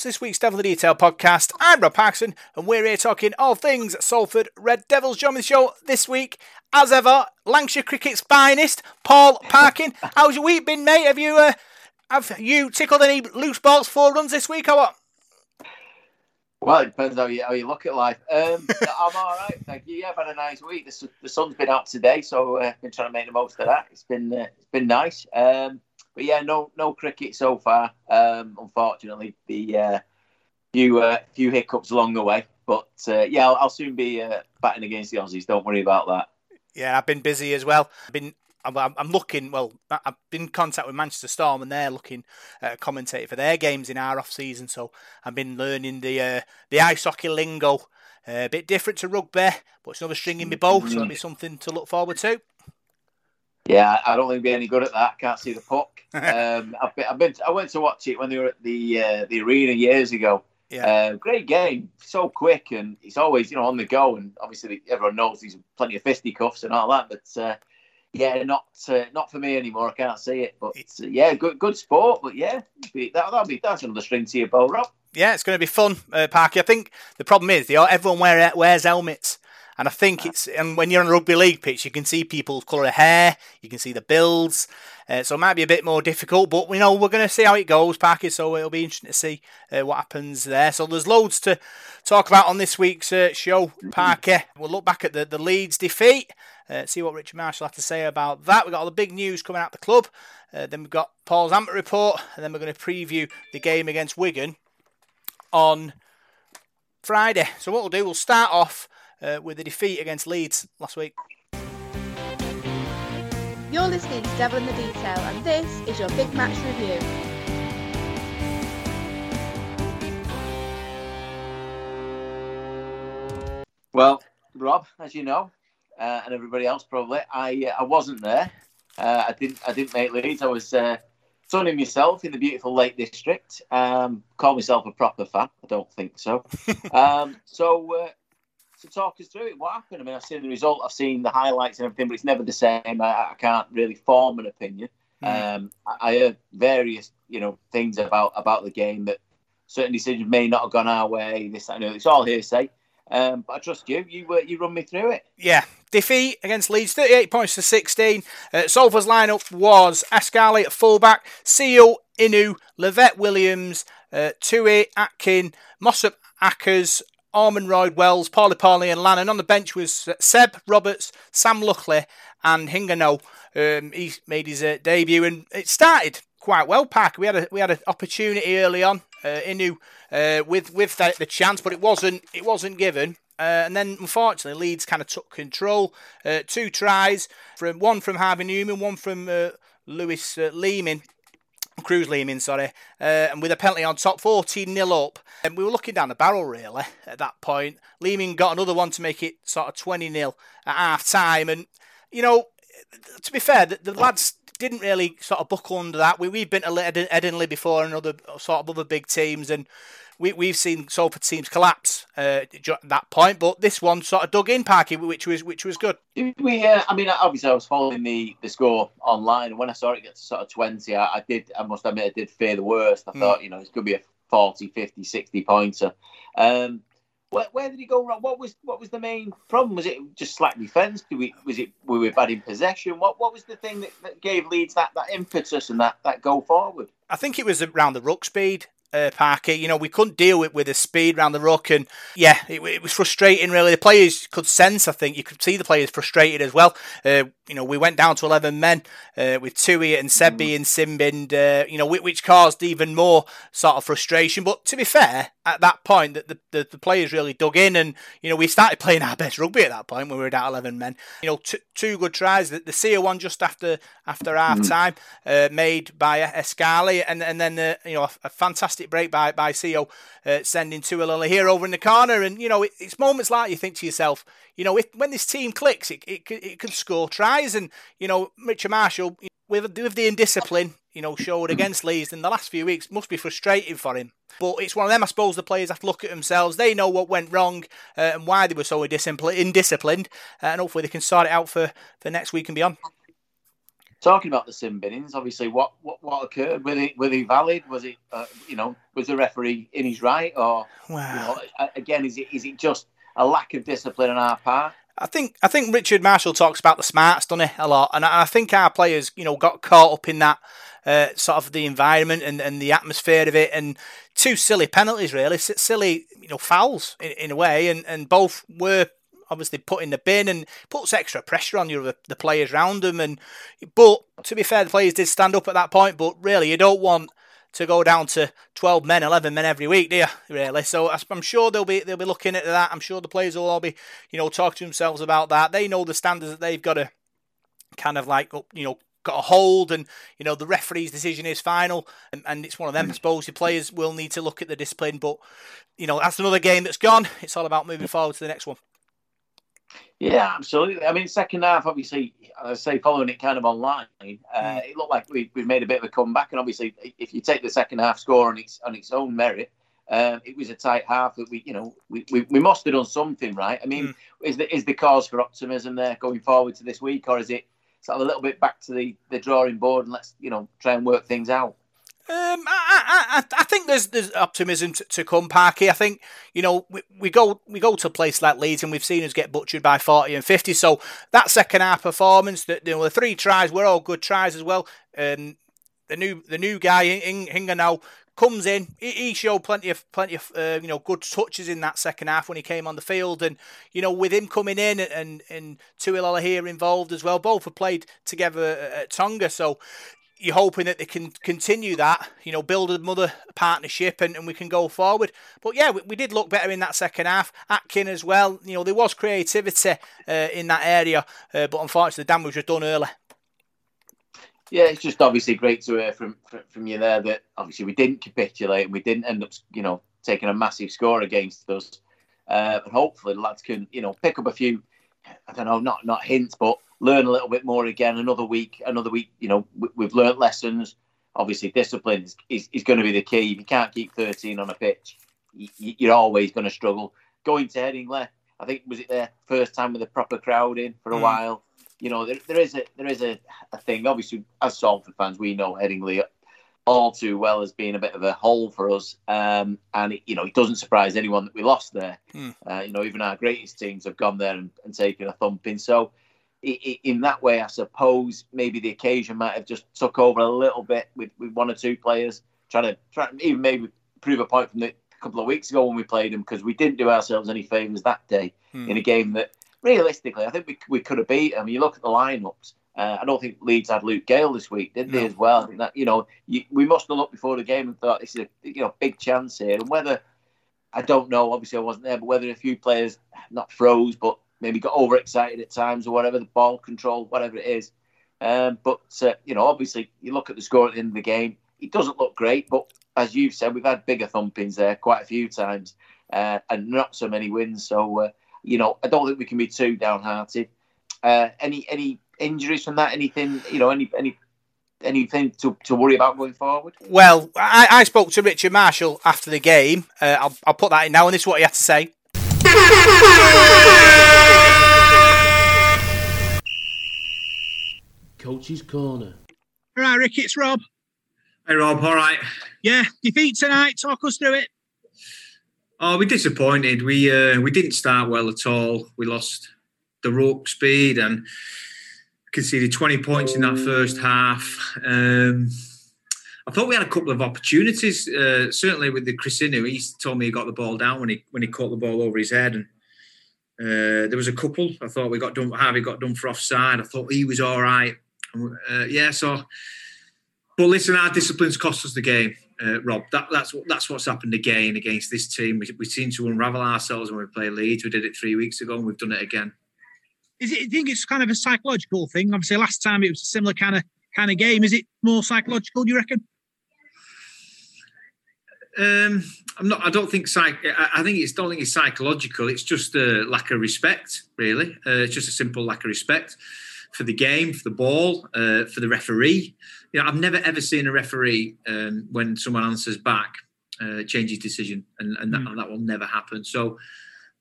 it's this week's Devil in the Detail podcast. I'm Rob Parkinson, and we're here talking all things Salford Red Devils. Join the show this week, as ever, Lancashire cricket's finest, Paul Parkin. How's your week been, mate? Have you uh, have you tickled any loose balls for runs this week or what? Well, it depends how you how you look at life. Um, I'm all right, thank you. Yeah, I've had a nice week. The, the sun's been out today, so uh, I've been trying to make the most of that. It's been uh, it's been nice. Um, but yeah, no no cricket so far. Um, unfortunately, the uh, few uh, few hiccups along the way. But uh, yeah, I'll, I'll, soon be uh, batting against the Aussies. Don't worry about that. Yeah, I've been busy as well. I've been I'm, looking. Well, I've been in contact with Manchester Storm, and they're looking at a commentator for their games in our off season. So I've been learning the uh, the ice hockey lingo. Uh, a bit different to rugby, but it's another string in my bow, so it'll be something to look forward to. Yeah, I don't think be any good at that. Can't see the puck. um, I've been, I've been, I went to watch it when they were at the uh, the arena years ago. Yeah. Uh, great game, so quick, and it's always you know on the go. And obviously everyone knows he's plenty of fisticuffs and all that, but uh, yeah, not uh, not for me anymore. I can't see it, but uh, yeah, good good sport. But yeah, that that'll be that's another string to your bow, Rob. Yeah, it's going to be fun, uh, Parky. I think the problem is they all, everyone wear, wears helmets. And I think it's and when you're on a rugby league pitch, you can see people's colour of hair, you can see the builds, uh, so it might be a bit more difficult. But you know we're going to see how it goes, Parky. So it'll be interesting to see uh, what happens there. So there's loads to talk about on this week's uh, show, mm-hmm. We'll look back at the the Leeds defeat, uh, see what Richard Marshall had to say about that. We've got all the big news coming out of the club. Uh, then we've got Paul's Amput report, and then we're going to preview the game against Wigan on Friday. So what we'll do, we'll start off uh, with the defeat against Leeds last week. You're listening to Devil in the Detail, and this is your big match review. Well, Rob, as you know, uh, and everybody else probably, I uh, I wasn't there. Uh, I didn't I didn't make Leeds. I was uh, sunning myself in the beautiful Lake District. Um, call myself a proper fan. I don't think so. um, so uh, to talk us through it. What happened? I mean, I've seen the result, I've seen the highlights and everything, but it's never the same. I, I can't really form an opinion. Mm. Um, I, I, heard various, you know, things about about the game that certain decisions may not have gone our way. This, I know, it's all hearsay. Um, but I trust you. You uh, you run me through it. Yeah, defeat against Leeds, 38 points to 16. Uh, Salford's lineup was Escaré at fullback, Sio, Inu, Livett Williams, uh, Tui, Atkin, Mossop Ackers, Ormondroyd Wells, Pauli Pauli, and Lannon. On the bench was Seb Roberts, Sam Luckley, and Hingano. Um, he made his uh, debut, and it started quite well. Pack. We had a we had an opportunity early on. Uh, Inu uh, with with the, the, chance, but it wasn't it wasn't given. Uh, and then, unfortunately, Leeds kind of took control. Uh, two tries from one from Harvey Newman, one from uh, Lewis uh, Leeming. Kruise Leeming, sorry, uh, and with a penalty on top, 14 0 up. And we were looking down the barrel really at that point. Leeman got another one to make it sort of 20 0 at half time. And, you know, to be fair, the, the lads didn't really sort of buckle under that. We, we've been to Headingley before and other sort of other big teams, and we, we've seen Salford teams collapse uh, at that point, but this one sort of dug in, Parky, which was which was good. We, uh, I mean, obviously, I was following the, the score online, and when I saw it get to sort of 20, I, I did, I must admit, I did fear the worst. I mm. thought, you know, it's going to be a 40, 50, 60 pointer. Um, where, where, did he go wrong? What was what was the main problem? Was it just slack defence? Do we was it we were bad in possession? What what was the thing that, that gave Leeds that, that impetus and that, that go forward? I think it was around the ruck speed uh, Parker. You know, we couldn't deal with with the speed around the ruck, and yeah, it, it, was frustrating. Really, the players could sense. I think you could see the players frustrated as well. Uh, you know, we went down to eleven men uh, with Tui and Sebi mm. and Simbind. Uh, you know, which caused even more sort of frustration. But to be fair, at that point, that the, the, the, players really dug in, and you know, we started playing our best rugby at that point when we were down eleven men. You know, t- two good tries. The, the Sio one just after after half mm. time, uh, made by Escaré, and and then uh, you know a, a fantastic fantastic break by by Sio, uh, sending Tui Lolohea over in the corner. And you know, it, it's moments like you think to yourself, you know, if when this team clicks, it it, it can score tries. And you know, Richard Marshall with with the indiscipline, you know, showed against Leeds in the last few weeks must be frustrating for him. But it's one of them, I suppose, the players have to look at themselves. They know what went wrong uh, and why they were so indisciplined, uh, and hopefully they can sort it out for, for next week and beyond. Talking about the sin binnings, obviously, what, what, what occurred? Were they, were they valid? Was it, uh, you know, was the referee in his right? Or, wow. you know, again, is it is it just a lack of discipline on our part? I think I think Richard Marshall talks about the smarts, doesn't he, a lot, and I think our players, you know, got caught up in that uh, sort of the environment and, and the atmosphere of it, and two silly penalties, really, silly, you know, fouls in, in a way, and, and both were obviously put in the bin and puts extra pressure on the, players around them. And but to be fair, the players did stand up at that point. But really, you don't want to go down to 12 men, 11 men every week, do you? Really? So I'm sure they'll be they'll be looking at that. I'm sure the players will all be you know talking to themselves about that. They know the standards that they've got to kind of like you know got a hold and you know the referee's decision is final and, and it's one of them I suppose the players will need to look at the discipline but you know that's another game that's gone it's all about moving forward to the next one yeah, absolutely. I mean, second half, obviously, I say following it kind of online, uh, mm. it looked like we we made a bit of a comeback. And obviously, if you take the second half score on its on its own merit, um, it was a tight half that we, you know, we, we, we must have done something right. I mean, mm. is the is the cause for optimism there going forward to this week, or is it sort of a little bit back to the the drawing board and let's you know try and work things out? Um, I, I, I think there's there's optimism to, to come, Parky. I think you know we, we go we go to a place like Leeds and we've seen us get butchered by forty and fifty. So that second half performance, that you know the three tries were all good tries as well. Um, the new the new guy Hingano comes in. He, he, showed plenty of plenty of uh, you know good touches in that second half when he came on the field, and you know with him coming in and and Tui Lolohea involved as well. Both have played together at Tonga, so you're hoping that they can continue that, you know, build another partnership and, and we can go forward. But yeah, we, we did look better in that second half. Atkin as well, you know, there was creativity uh, in that area, uh, but unfortunately the damage was done early. Yeah, it's just obviously great to hear from from you there that obviously we didn't capitulate and we didn't end up, you know, taking a massive score against us. Uh, but hopefully the lads can, you know, pick up a few, I don't know, not not hints, but learn a little bit more again. Another week, another week. You know, we, have learned lessons. Obviously, discipline is, is, is, going to be the key. If you can't keep 13 on a pitch, you, are always going to struggle. Going to Headingley, I think was it their first time with a proper crowd in for a mm. while. You know, there, there is a there is a, a thing. Obviously, as Salford fans, we know Headingley all too well as being a bit of a hole for us. Um, and it, you know, it doesn't surprise anyone that we lost there. Mm. Uh, you know, even our greatest teams have gone there and, and taken a thumping. So in that way, I suppose maybe the occasion might have just took over a little bit with, with one or two players trying to try even maybe prove a point from the couple of weeks ago when we played them because we didn't do ourselves any favours that day hmm. in a game that realistically I think we, we could have beat. I mean, you look at the lineups. Uh, I don't think Leeds had Luke Gale this week, did they? As well, that you know, you, we must have looked before the game and thought this is a you know big chance here. And whether I don't know, obviously I wasn't there, but whether a few players not froze, but maybe got overexcited at times or whatever, the ball control, whatever it is. Um, but, uh, you know, obviously, you look at the score at the end of the game, it doesn't look great, but as you've said, we've had bigger thumpings there quite a few times uh, and not so many wins. So, uh, you know, I don't think we can be too downhearted. Uh, any any injuries from that? Anything, you know, any any anything to, to worry about going forward? Well, I, I spoke to Richard Marshall after the game. Uh, I'll, I'll put that in now, and this is what he had to say. Coach's Corner. All right, Rick, it's Rob. Hey, Rob, all right. Yeah, defeat tonight. Talk us through it. Oh, we're disappointed. We uh, we didn't start well at all. We lost the rope speed and conceded 20 points in that first half. Um, I thought we had a couple of opportunities. Uh, certainly with the Chrisinu, he told me he got the ball down when he when he caught the ball over his head, and uh, there was a couple. I thought we got done. Harvey got done for offside. I thought he was all right. Uh, yeah, so. But listen, our disciplines cost us the game, uh, Rob. That, that's what that's what's happened again against this team. We, we seem to unravel ourselves when we play Leeds. We did it three weeks ago, and we've done it again. Is it? You think it's kind of a psychological thing? Obviously, last time it was a similar kind of kind of game. Is it more psychological? Do you reckon? Um, I'm not. I don't think psych. I think it's. Don't think it's psychological. It's just a lack of respect. Really, uh, it's just a simple lack of respect for the game, for the ball, uh, for the referee. You know, I've never ever seen a referee um, when someone answers back uh, change his decision, and, and, that, mm. that, will never happen. So,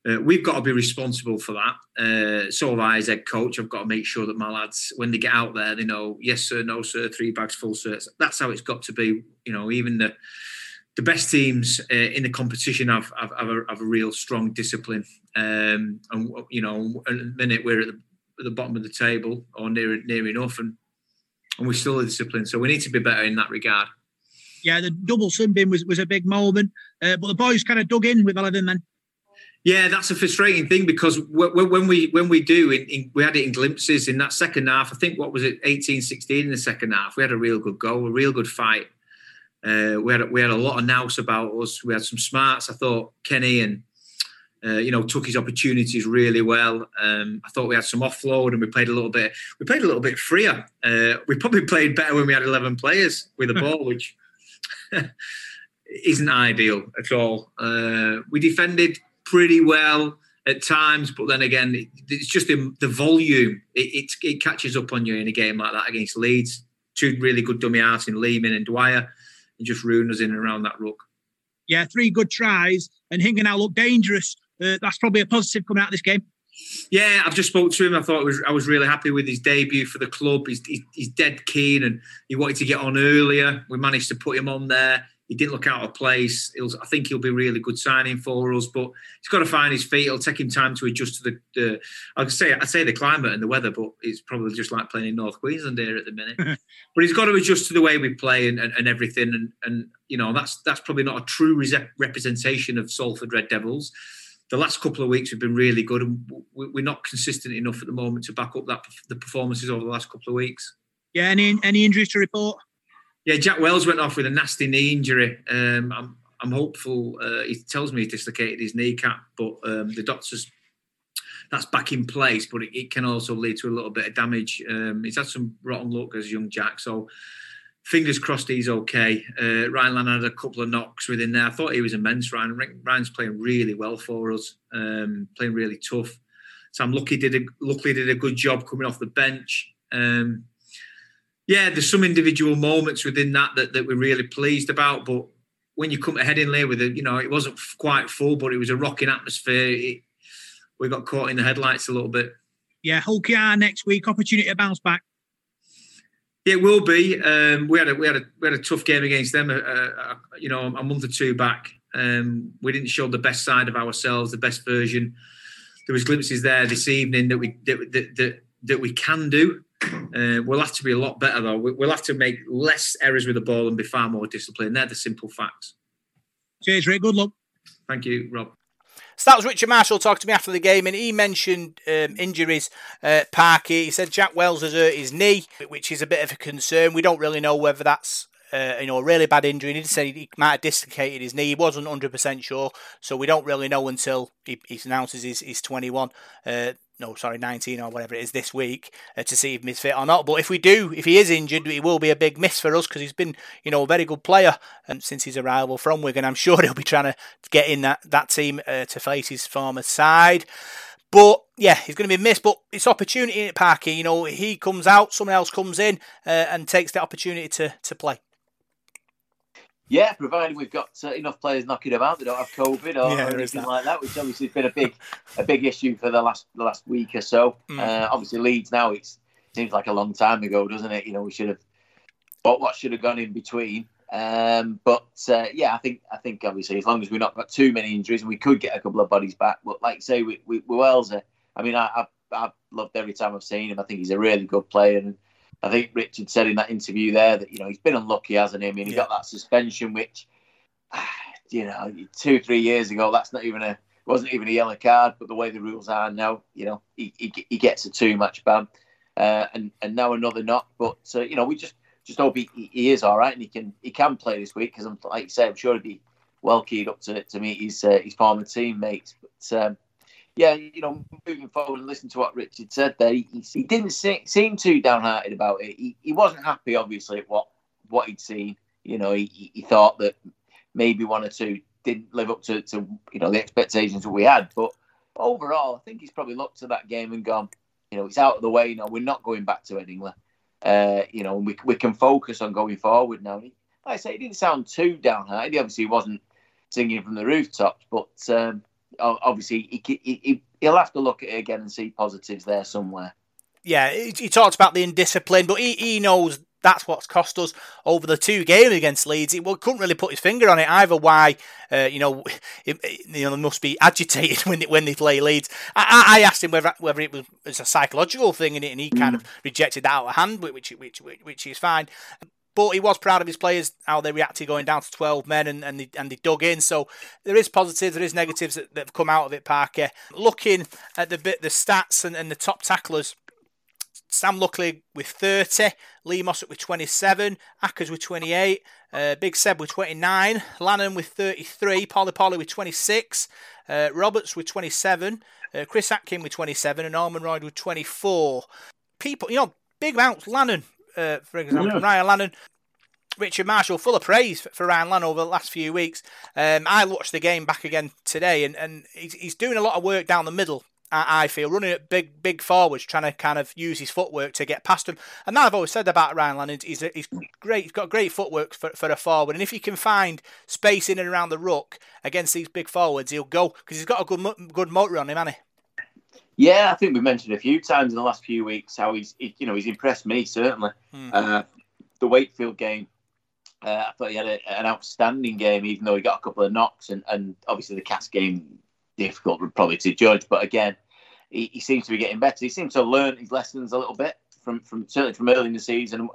uh, we've got to be responsible for that. Uh, so have I as head coach. I've got to make sure that my lads, when they get out there, they know yes sir, no sir, three bags full sir. That's how it's got to be. You know, even the the best teams uh, in the competition have have, have, a, have a, real strong discipline. Um, and you know, at the minute we're at the, at the, bottom of the table or near near enough, and and we're still a discipline. So we need to be better in that regard. Yeah, the double sin bin was, was a big moment, uh, but the boys kind of dug in with eleven then. Yeah, that's a frustrating thing because when we when we do, in, in, we had it in glimpses in that second half. I think what was it, 18, 16 in the second half. We had a real good goal, a real good fight. Uh, we had we had a lot of nous about us. We had some smarts. I thought Kenny and uh, you know took his opportunities really well. Um, I thought we had some offload and we played a little bit. We played a little bit freer. Uh, we probably played better when we had eleven players with the ball, which isn't ideal at all. Uh, we defended pretty well at times, but then again, it's just the, the volume. It, it, it, catches up on you in a game like that against Leeds. Two really good dummy arts in Leeming and Dwyer, and just ruin us in and around that ruck. Yeah, three good tries, and Hingano look dangerous. Uh, that's probably a positive coming out of this game. Yeah, I've just spoke to him. I thought was, I was really happy with his debut for the club. He's, he's dead keen and he wanted to get on earlier. We managed to put him on there he didn't look out of place. He'll, I think he'll be a really good signing for us, but he's got to find his feet. It'll take him time to adjust to the. the I say I say the climate and the weather, but it's probably just like playing in North Queensland here at the minute. but he's got to adjust to the way we play and, and, and, everything, and and you know that's that's probably not a true representation of Salford Red Devils. The last couple of weeks have been really good, and we're not consistent enough at the moment to back up that the performances over the last couple of weeks. Yeah, any any injuries to report? Yeah, Jack Wells went off with a nasty knee injury. Um, I'm, I'm hopeful. Uh, he tells me he dislocated his kneecap, but um, the doctors that's back in place. But it, it, can also lead to a little bit of damage. Um, he's had some rotten luck as young Jack, so fingers crossed he's okay. Uh, Ryan Lannon had a couple of knocks within there. I thought he was immense. Ryan Ryan's playing really well for us, um, playing really tough. Sam Luckley did a, luckily did a good job coming off the bench. Um, yeah, there's some individual moments within that, that that we're really pleased about. But when you come to Headingley with it, you know, it wasn't quite full, but it was a rocking atmosphere. It, we got caught in the headlights a little bit. Yeah, Hull KR next week, opportunity to bounce back. It will be. Um, we had a we had a we had a tough game against them. Uh, uh, you know, a month or two back. Um, we didn't show the best side of ourselves, the best version. There was glimpses there this evening that we that, that, that, that we can do. Uh, we'll have to be a lot better though. We'll have to make less errors with the ball and be far more disciplined. They're the simple facts. Cheers, Rick. Good luck. Thank you, Rob. So that was Richard Marshall talking to me after the game, and he mentioned um, injuries. Uh, Parky, he said Jack Wells has hurt his knee, which is a bit of a concern. We don't really know whether that's uh, you know, a really bad injury. He did say he might have dislocated his knee. He wasn't 100% sure, so we don't really know until he, he announces he's, he's 21. Uh, no, sorry, 19 or whatever it is this week uh, to see if he's fit or not. But if we do, if he is injured, it will be a big miss for us because he's been, you know, a very good player um, since his arrival from Wigan. I'm sure he'll be trying to get in that, that team uh, to face his former side. But yeah, he's going to be missed. But it's opportunity at Parky. You know, he comes out, someone else comes in uh, and takes the opportunity to, to play. Yeah, provided we've got uh, enough players knocking about that don't have COVID or, yeah, anything that. like that, which obviously has been a big, a big issue for the last the last week or so. Mm. Uh, obviously, Leeds now it seems like a long time ago, doesn't it? You know, we should have, but what should have gone in between. Um, but uh, yeah, I think I think obviously as long as we've not got too many injuries, and we could get a couple of bodies back. But like say, we, we, we Wells, I mean, I, I've, I've loved every time I've seen him. I think he's a really good player, and I think Richard said in that interview there that you know he's been unlucky, hasn't he? I mean, he yeah. got that suspension, which you know, two three years ago, that's not even a wasn't even a yellow card. But the way the rules are now, you know, he, he, he gets a two match ban, uh, and and now another knock. But uh, you know, we just just hope he, he is all right and he can he can play this week because I'm like you say, I'm sure he'd be well keyed up to to meet his uh, his former teammates. But um, yeah, you know, moving forward and listen to what Richard said there, he, he didn't see, seem too downhearted about it. He, he wasn't happy, obviously, at what what he'd seen. You know, he, he thought that maybe one or two didn't live up to, to you know the expectations that we had. But overall, I think he's probably looked at that game and gone, you know, it's out of the way now. We're not going back to Headingley. Uh, you know, we we can focus on going forward now. He, like I say, he didn't sound too downhearted. He obviously wasn't singing from the rooftops, but um, obviously he, he, he'll have to look at it again and see positives there somewhere. Yeah, he, he talks about the indiscipline, but he, he knows that's what's cost us over the two games against Leeds. He well, couldn't really put his finger on it either. Why, uh, you know, it, you know, they must be agitated when they, when they play Leeds. I, I asked him whether whether it was, was a psychological thing, and, and he kind of rejected that out of hand, which which which, which is fine. But he was proud of his players, how they reacted going down to 12 men and, and, they, and they dug in. So there is positives, there is negatives that, that have come out of it, Parker. Looking at the bit, the stats and, and the top tacklers, Sam Luckley with 30, Lee Mossop with 27, Ackers with 28, uh, Big Seb with 29, Lannon with 33, Pauli Pauli with 26, uh, Roberts with 27, uh, Chris Atkin with 27, and Norman Royd with 24. People, you know, big amounts. Lannon, uh, for example, yeah. Ryan Lannon, Richard Marshall, full of praise for, Ryan Lannon over the last few weeks. Um, I watched the game back again today, and, and he's, he's doing a lot of work down the middle I feel, running at big, big forwards, trying to kind of use his footwork to get past them. And that I've always said about Ryan Lannon, is he's, he's great. He's got great footwork for, for a forward. And if he can find space in and around the ruck against these big forwards, he'll go because he's got a good, good motor on him, hasn't he? Yeah, I think we've mentioned a few times in the last few weeks how he's, he, you know, he's impressed me certainly. Hmm. Uh, the Wakefield game, uh, I thought he had a, an outstanding game, even though he got a couple of knocks, and, and obviously the Cas game difficult probably to judge. But again, he, he, seems to be getting better. He seems to have learned his lessons a little bit from from certainly from early in the season.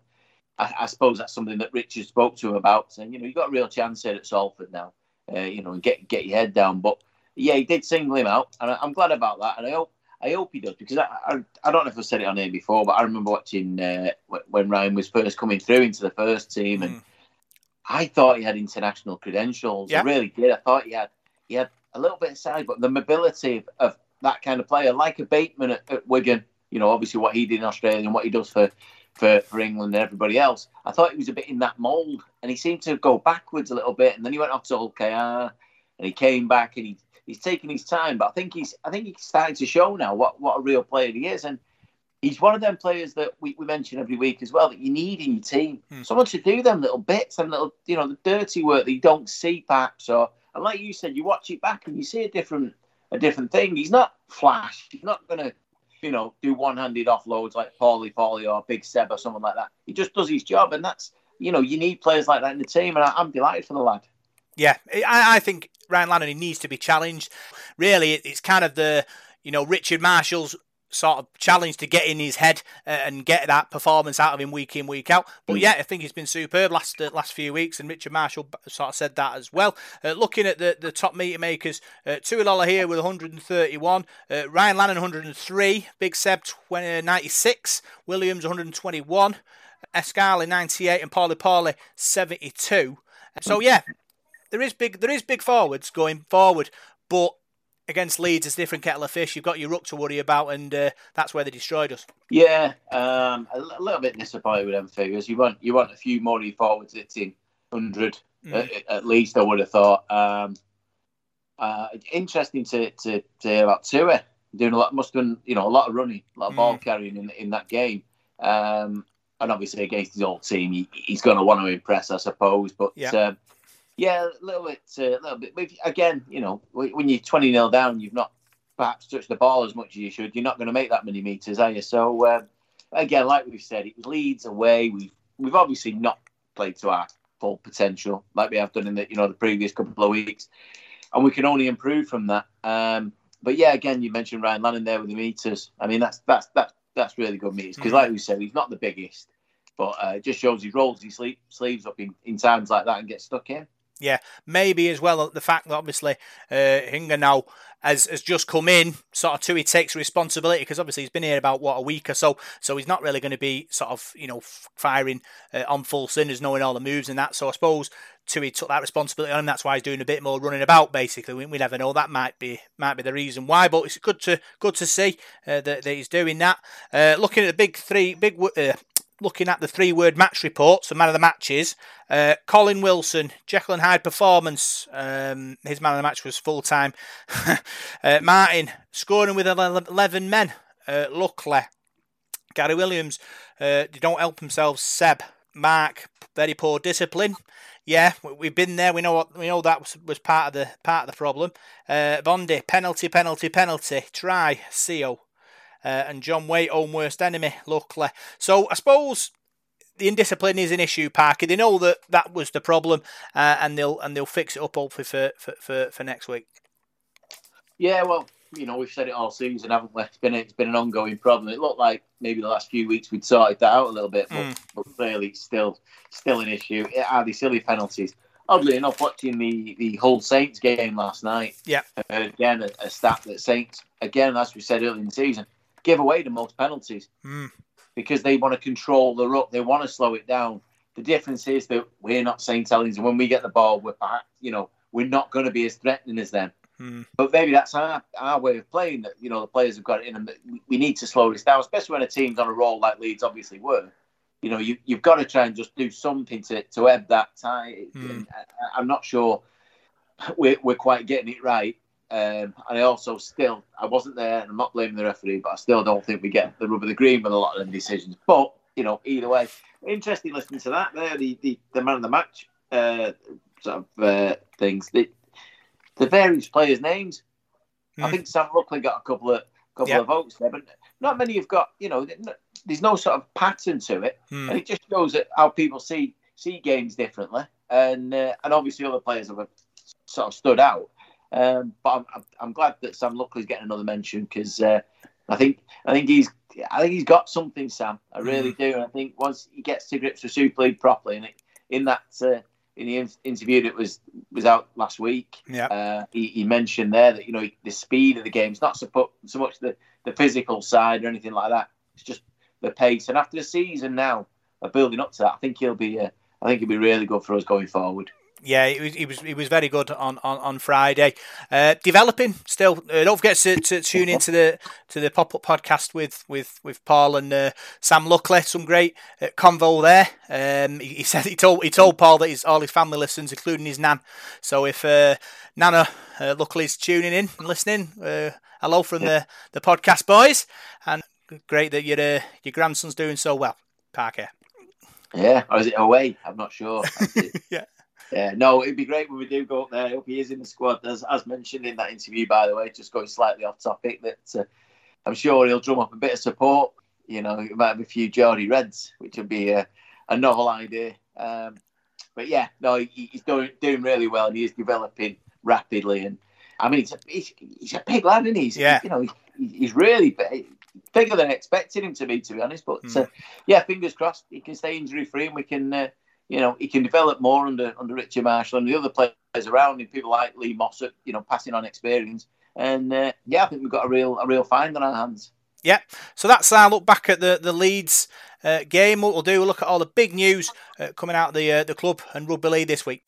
I, I suppose that's something that Richard spoke to him about, saying, you know, you've got a real chance here at Salford now, uh, you know, and get get your head down. But yeah, he did single him out, and I, am glad about that. And I hope I hope he does because I, I, I don't know if I said it on here before, but I remember watching uh, when Ryan was first coming through into the first team, and mm. I thought he had international credentials. Yeah. I really did. I thought he had he had a little bit of size, but the mobility of, of that kind of player, like a Bateman at, at, Wigan, you know, obviously what he did in Australia and what he does for, for, for England and everybody else, I thought he was a bit in that mould. And he seemed to go backwards a little bit. And then he went off to OKR and he came back and he, he's taking his time. But I think he's I think he's starting to show now what, what a real player he is. And he's one of them players that we, we mention every week as well that you need in your team. Hmm. Someone to do them little bits and little, you know, the dirty work that you don't see perhaps or and like you said, you watch it back and you see a different a different thing. He's not flash. He's not going to, you know, do one-handed offloads like Pauli Pauli or Big Seb or someone like that. He just does his job, and that's you know you need players like that in the team, and I, am delighted for the lad. Yeah, I, I think Ryan Lannon he needs to be challenged. Really, it's kind of the you know Richard Marshall's sort of challenge to get in his head uh, and get that performance out of him week in week out. But mm. yeah, I think he's been superb last uh, last few weeks, and Richard Marshall sort of said that as well. Uh, looking at the, the top meter makers, uh, Tui Lolohea with 131, uh, Ryan Lannon 103, Big Seb 20, 96, Williams 121, Escaré 98, and Pauli Pauli 72. So yeah, there is big there is big forwards going forward, but against Leeds, it's a different kettle of fish. You've got your ruck to worry about, and uh, that's where they destroyed us. Yeah, um, a, l- a little bit disappointed with them figures. You want you want a few more of your forwards hitting hundred mm. at, at, least. I would have thought. Um, uh, interesting to, to, to hear about Tua doing a lot. Must have been you know a lot of running, a lot of mm. ball carrying in in that game. Um, and obviously against his old team, he, he's going to want to impress, I suppose. But yeah. Um, yeah, a little bit, uh, a little bit. again, you know, when you're 20 nil down, you've not perhaps touched the ball as much as you should. You're not going to make that many meters, are you? So uh, again, like we've said, it was Leeds away. We've we've obviously not played to our full potential like we have done in the you know the previous couple of weeks, and we can only improve from that. Um, but yeah, again, you mentioned Ryan Lannon there with the meters. I mean, that's that's that's that's really good meters because, mm-hmm. like we said, he's not the biggest, but uh, it just shows he rolls his sleeve, sleeves up in, in times like that and gets stuck in. Yeah, maybe as well the fact that obviously uh, Hingano has, has just come in, sort of to he takes responsibility because obviously he's been here about what a week or so, so he's not really going to be sort of you know firing uh, on full cylinders, knowing all the moves and that. So I suppose Tui took that responsibility on him. That's why he's doing a bit more running about. Basically, we, we never know. That might be might be the reason why. But it's good to good to see uh, that, that he's doing that. Uh, looking at the big three, big uh, looking at the three word match reports, the man of the matches, uh, Colin Wilson, Jekyll and Hyde performance. Um, his man of the match was full time. uh, Martin scoring with 11 men. Uh, Luckley, Gary Williams, uh, they don't help themselves. Seb, Mark, very poor discipline. Yeah, we've been there. We know what we know. That was, was part of the part of the problem. Uh, Bondi penalty, penalty, penalty. Try Seal uh, and John Waite own worst enemy. Luckily, so I suppose the indiscipline is an issue, Parker. They know that that was the problem, uh, and they'll and they'll fix it up hopefully for, for, for, for next week. Yeah, well, you know we've said it all season, haven't we? It's been it's been an ongoing problem. It looked like maybe the last few weeks we'd sorted that out a little bit, but, mm. but clearly still still an issue. It are these silly penalties. Oddly enough, watching the the Hull Saints game last night, yeah, uh, again a, a, stat that Saints again, as we said earlier in the season, give away the most penalties. Mm because they want to control the ruck. They want to slow it down. The difference is that we're not St. Helens, and when we get the ball, we're back, you know, we're not going to be as threatening as them. Hmm. But maybe that's our, our way of playing. That you know the players have got it in them. We need to slow this down, especially when a team's on a roll like Leeds obviously were. You know, you, you've got to try and just do something to, to ebb that tide. Hmm. I, I'm not sure we're, we're quite getting it right. Um, and I also still, I wasn't there, and I'm not blaming the referee, but I still don't think we get the rub of the green with a lot of them decisions. But you know, either way, interesting listening to that. There, the the, the man of the match uh, sort of uh, things. The, the various players' names. Mm. I hmm. think Sam Luckley got a couple of couple yep. of votes there, but not many have got. You know, there's no sort of pattern to it, mm. and it just shows that how people see see games differently, and uh, and obviously other players have sort of stood out. Um, but I'm, I'm, glad that Sam Luckley's getting another mention because uh, I think I think he's I think he's got something, Sam. I really mm. do. And I think once he gets to grips with Super League properly, and it, in that uh, in the interview that was was out last week, yeah, uh, he, he, mentioned there that you know the speed of the game is not so, so much the the physical side or anything like that. It's just the pace. And after the season now of building up to that, I think he'll be uh, I think he'll be really good for us going forward yeah, he was, he was he was very good on on, on Friday. Uh, developing still. Uh, don't forget to, to tune into the to the pop up podcast with with with Paul and uh, Sam Luckley. Some great uh, convo there. Um, he, he, said he told he told Paul that his all his family listens, including his nan. So if uh, Nana uh, Luckley's tuning in and listening, uh, hello from the the podcast boys, and great that your uh, your grandson's doing so well, Parker. Yeah, or is it away? I'm not sure. yeah. Yeah, no, it'd be great when we do go up there. I hope he is in the squad, as, as mentioned in that interview, by the way, just going slightly off topic, that uh, I'm sure he'll drum up a bit of support. You know, it might have a few Geordie Reds, which would be a, a novel idea. Um, but yeah, no, he, he's doing doing really well, and he is developing rapidly. And I mean, he's a, he's, he's a big lad, and he? he's yeah. you know he, he's really big, bigger than I expected him to be, to be honest. But mm. uh, yeah, fingers crossed he can stay injury free, and we can uh, you know, he can develop more under under Richard Marshall and the other players around him, people like Lee Mossop, you know, passing on experience. And uh, yeah, I think we've got a real a real find on our hands. Yeah, so that's our look back at the the Leeds uh, game. What we'll do, we'll look at all the big news uh, coming out of the uh, the club and rugby league this week.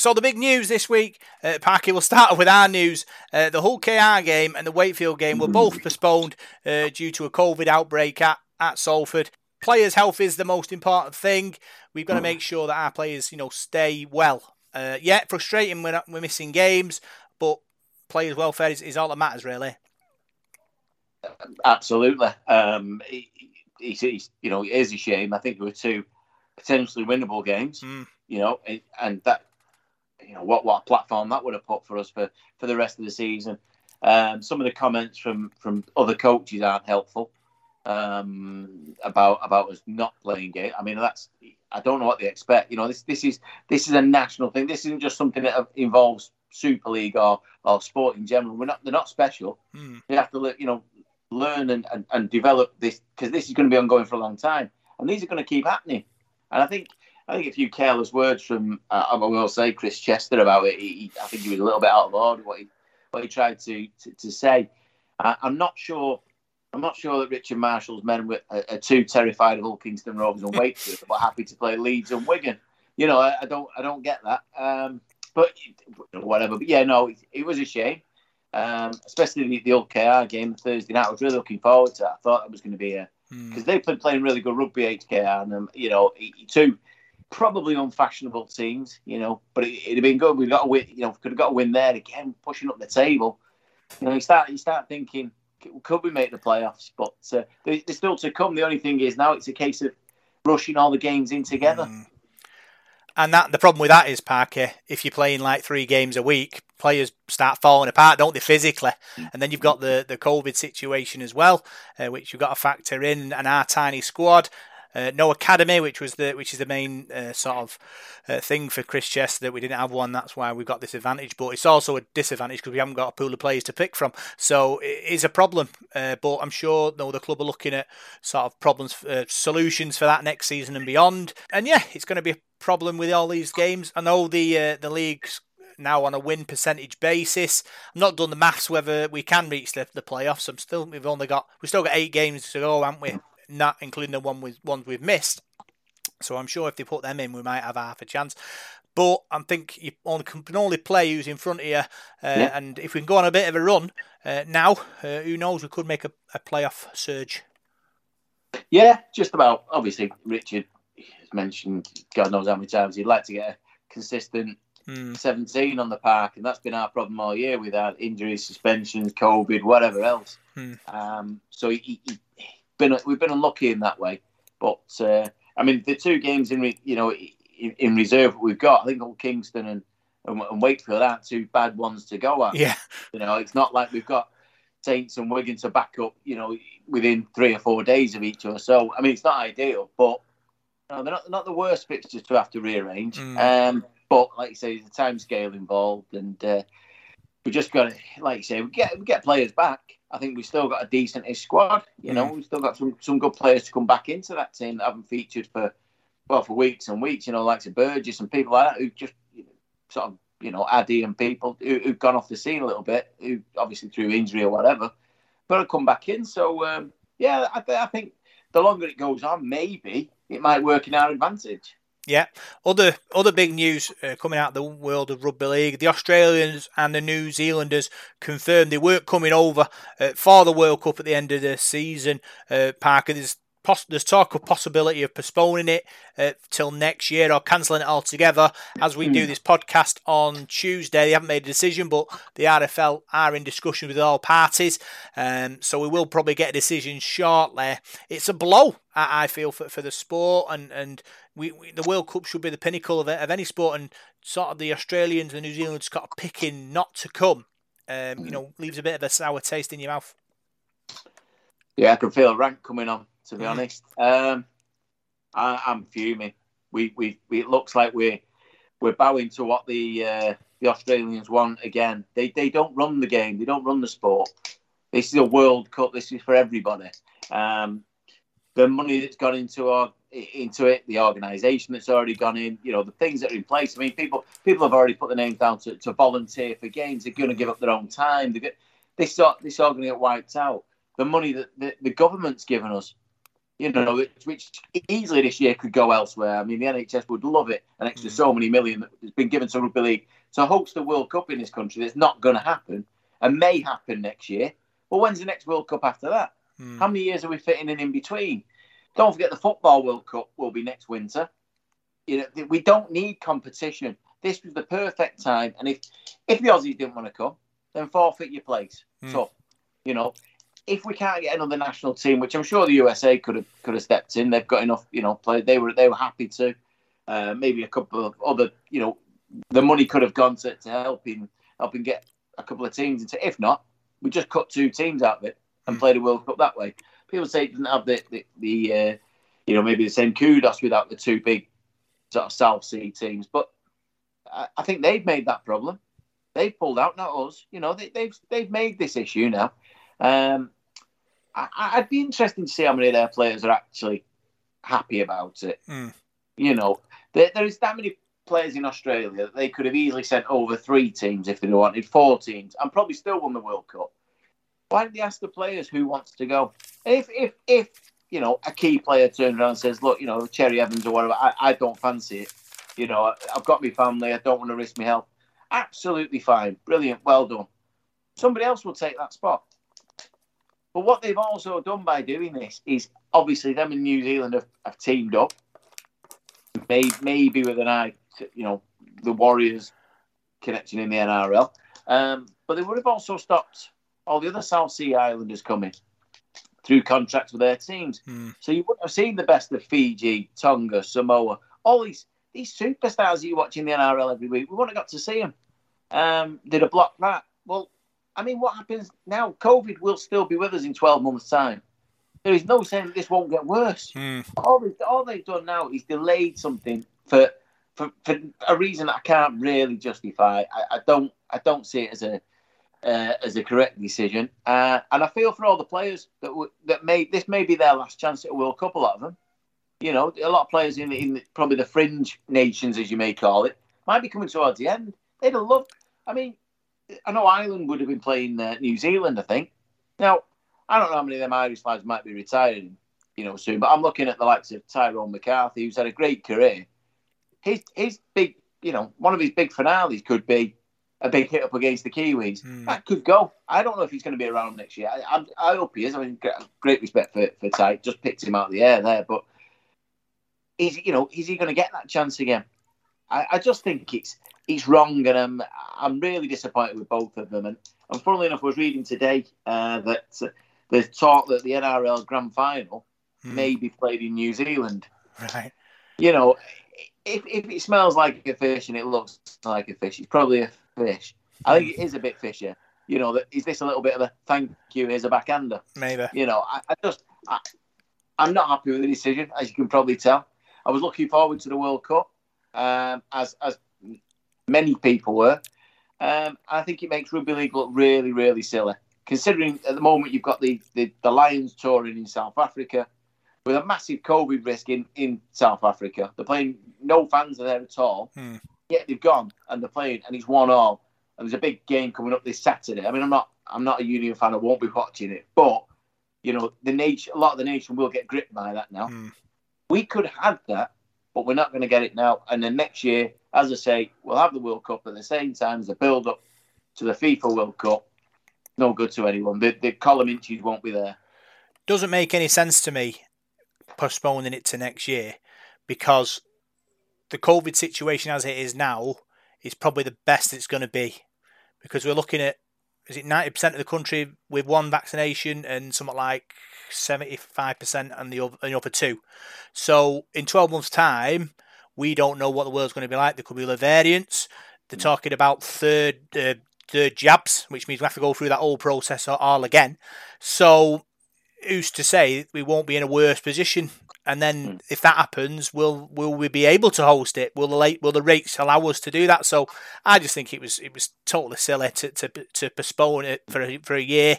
So the big news this week, uh, Parky, we'll start with our news. Uh, the Hull KR game and the Wakefield game were both postponed uh, due to a COVID outbreak at, at Salford. Players' health is the most important thing. We've got to make sure that our players, you know, stay well. Uh, yeah, frustrating we're, we're missing games, but players' welfare is, is all that matters, really. Absolutely. Um, it's, you know, it is a shame. I think there were two potentially winnable games. Mm. You know, and that you know what what platform that would have put for us for for the rest of the season. Um, some of the comments from from other coaches aren't helpful um, about about us not playing game. I mean, that's I don't know what they expect. You know, this this is this is a national thing. This isn't just something that involves Super League or or sport in general. We're not they're not special. Mm. They have to you know learn and, and, and develop this because this is going to be ongoing for a long time, and these are going to keep happening. And I think I think a few careless words from uh, I will say Chris Chester about it. He, I think he was a little bit out of order what he what he tried to to, to say. I, am not sure. I'm not sure that Richard Marshall's men were, are, are too terrified of Hull Kingston Rovers and Wakefield, but happy to play Leeds and Wigan. You know, I, I don't I don't get that. Um, but whatever. But yeah, no, it, it was a shame. Um, especially the, the old KR game Thursday night. I was really looking forward to. It. I thought it was going to be a because hmm. they've been playing really good rugby HKR, and um, you know, two probably unfashionable teams, you know, but it, would have been good. We've got a win, you know, could have got a win there again, pushing up the table. You know, you start you start thinking, could we make the playoffs? But uh, they're still to come. The only thing is now it's a case of rushing all the games in together. Mm. And that the problem with that is Parker. If you're playing like three games a week, players start falling apart, don't they, physically? And then you've got the the COVID situation as well, uh, which you've got to factor in. And our tiny squad, uh, no academy, which was the which is the main uh, sort of uh, thing for Chris Chester that we didn't have one. That's why we got this advantage. But it's also a disadvantage because we haven't got a pool of players to pick from. So it is a problem. Uh, but I'm sure no, the club are looking at sort of problems, uh, solutions for that next season and beyond. And yeah, it's going to be a problem with all these games. I know the uh, the league's now on a win percentage basis. I'm not done the maths whether we can reach the, the playoffs. I'm still we've only got we've still got eight games to go, haven't we? Not including the one with ones we've missed. So I'm sure if they put them in, we might have half a chance. But I think you only, can only play who's in front of you. Uh, yeah. And if we can go on a bit of a run uh, now, uh, who knows, we could make a, a playoff surge. Yeah, just about. Obviously, Richard has mentioned, God knows how many times, he'd like to get a consistent mm. 17 on the park. And that's been our problem all year with our injuries, suspensions, COVID, whatever else. Mm. Um, so he, he, been we've been unlucky in that way. But uh, I mean, the two games in you know in, in reserve we've got, I think all Kingston and, and, and Wakefield aren't two bad ones to go at. Yeah, you know, it's not like we've got Saints and Wigan to back up. You know, within three or four days of each other. So I mean, it's not ideal, but they're not they're not the worst fixtures to have to rearrange. Mm. Um, but like you say, there's a time scale involved, and uh, we just got to, like you say, we get we get players back. I think we've still got a decentish squad. You know, mm. we've still got some, some good players to come back into that team that haven't featured for well for weeks and weeks. You know, like the Burgess and people like that who just you know, sort of you know Addy and people who, have gone off the scene a little bit, who obviously through injury or whatever, but have come back in. So um, yeah, I, th- I think the longer it goes on, maybe it might work in our advantage. Yeah. Other other big news uh, coming out of the world of rugby league: the Australians and the New Zealanders confirmed they weren't coming over uh, for the World Cup at the end of the season. Uh, Parker, there's poss- there's talk of possibility of postponing it uh, till next year or cancelling it altogether. As we do hmm. this podcast on Tuesday, they haven't made a decision, but the RFL are in discussion with all parties, um, so we will probably get a decision shortly. It's a blow, I, I feel, for, for the sport, and and we, we, the World Cup should be the pinnacle of, of any sport, and sort of the Australians and New Zealanders got picking not to come. Um, you hmm. know, leaves a bit of a sour taste in your mouth. Yeah, I can feel rank coming on to be honest. Um, I, am fuming. We, we, we, it looks like we're we're bowing to what the uh, the Australians want again. They they don't run the game. They don't run the sport. This is a World Cup. This is for everybody. Um, the money that's gone into our into it, the organisation that's already gone in, you know, the things that are in place. I mean, people people have already put their names down to, to volunteer for games. They're going to give up their own time. They get, this this all going to get wiped out. The money that the, the government's given us you know, which easily this year could go elsewhere. I mean, the NHS would love it, an extra mm. so many million that has been given to rugby league to host the World Cup in this country. That's not going to happen and may happen next year. Well, when's the next World Cup after that? Mm. How many years are we fitting in in between? Don't forget the Football World Cup will be next winter. You know, we don't need competition. This was the perfect time. And if if the Aussies didn't want to come, then forfeit your place. Mm. So, you know, if we can't get another national team, which I'm sure the USA could have could have stepped in, they've got enough, you know, play. They were they were happy to. Uh, maybe a couple of other, you know, the money could have gone to, to helping helping get a couple of teams into. If not, we just cut two teams out of it and mm. played a World Cup that way. People say it didn't have the the, the uh, you know maybe the same kudos without the two big sort of South Sea teams, but I, I think they've made that problem. They've pulled out, not us. You know, they, they've they've made this issue now. Um, I, would be interested to see how many of their players are actually happy about it. Mm. You know, there, there is that many players in Australia that they could have easily sent over three teams if they wanted, four teams, and probably still won the World Cup. Why don't they ask the players who wants to go? If if if you know a key player turns around and says, "Look, you know Cherry Evans or whatever, I, I don't fancy it. You know, I've got my family. I don't want to risk my health." Absolutely fine, brilliant, well done. Somebody else will take that spot. But what they've also done by doing this is obviously them in New Zealand have, have teamed up, maybe, maybe with an eye to, you know, the Warriors connection in the NRL. Um, but they would have also stopped all the other South Sea Islanders coming through contracts with their teams. Mm. So you wouldn't have seen the best of Fiji, Tonga, Samoa, all these these superstars that you watch in the NRL every week. We wouldn't have got to see them. Um, did a block that? Well, I mean, what happens now? COVID will still be with us in 12 months' time. There is no saying that this won't get worse. Mm. All, they, all they've done now is delayed something for, for for a reason that I can't really justify. I, I don't I don't see it as a uh, as a correct decision, uh, and I feel for all the players that w- that may this may be their last chance at a World Cup. A lot of them, you know, a lot of players in in probably the fringe nations, as you may call it, might be coming towards the end. They'd have loved. I mean, I know Ireland would have been playing uh, New Zealand. I think. Now, I don't know how many of them Irish lads might be retiring, you know, soon. But I'm looking at the likes of Tyrone McCarthy, who's had a great career. His his big, you know, one of his big finales could be a big hit up against the Kiwis. Mm. That could go. I don't know if he's going to be around next year. I, I, I hope he is. I mean, great, respect for for Ty. Just picked him out of the air there, but is you know is he going to get that chance again? I, I just think it's it's wrong, and I'm I'm really disappointed with both of them. And, and funnily enough, I was reading today uh, that uh, there's talk that the NRL Grand Final Mm. may be played in New Zealand. Right. You know, if, if it smells like a fish and it looks like a fish, it's probably a fish. I think it is a bit fishy. You know, that is this a little bit of a thank you? Here's a backhander. Maybe. You know, I, I just I, I'm not happy with the decision, as you can probably tell. I was looking forward to the World Cup, um, as as many people were. Um, I think it makes rugby league look really, really silly, considering at the moment you've got the, the, the Lions touring in South Africa with a massive COVID risk in, in South Africa. They're playing, no fans are there at all. Hmm. Yet they've gone and they're playing, and it's one all. And there's a big game coming up this Saturday. I mean, I'm not I'm not a Union fan. I won't be watching it, but you know, the nation, a lot of the nation will get gripped by that now. Hmm. We could have that, but we're not going to get it now. And then next year, as I say, we'll have the World Cup at the same time as the build up to the FIFA World Cup. No good to anyone. The, the column inches won't be there. Doesn't make any sense to me postponing it to next year because the COVID situation as it is now is probably the best it's going to be because we're looking at is it 90% of the country with one vaccination and something like 75% on the other, on the other two. So in 12 months' time, we don't know what the world's going to be like. There could be other variants. They're talking about third uh, third jabs, which means we have to go through that whole process all again. So who's to say we won't be in a worse position? And then if that happens, will will we be able to host it? Will the late will the rates allow us to do that? So I just think it was it was totally silly to to, to postpone it for a, for a year.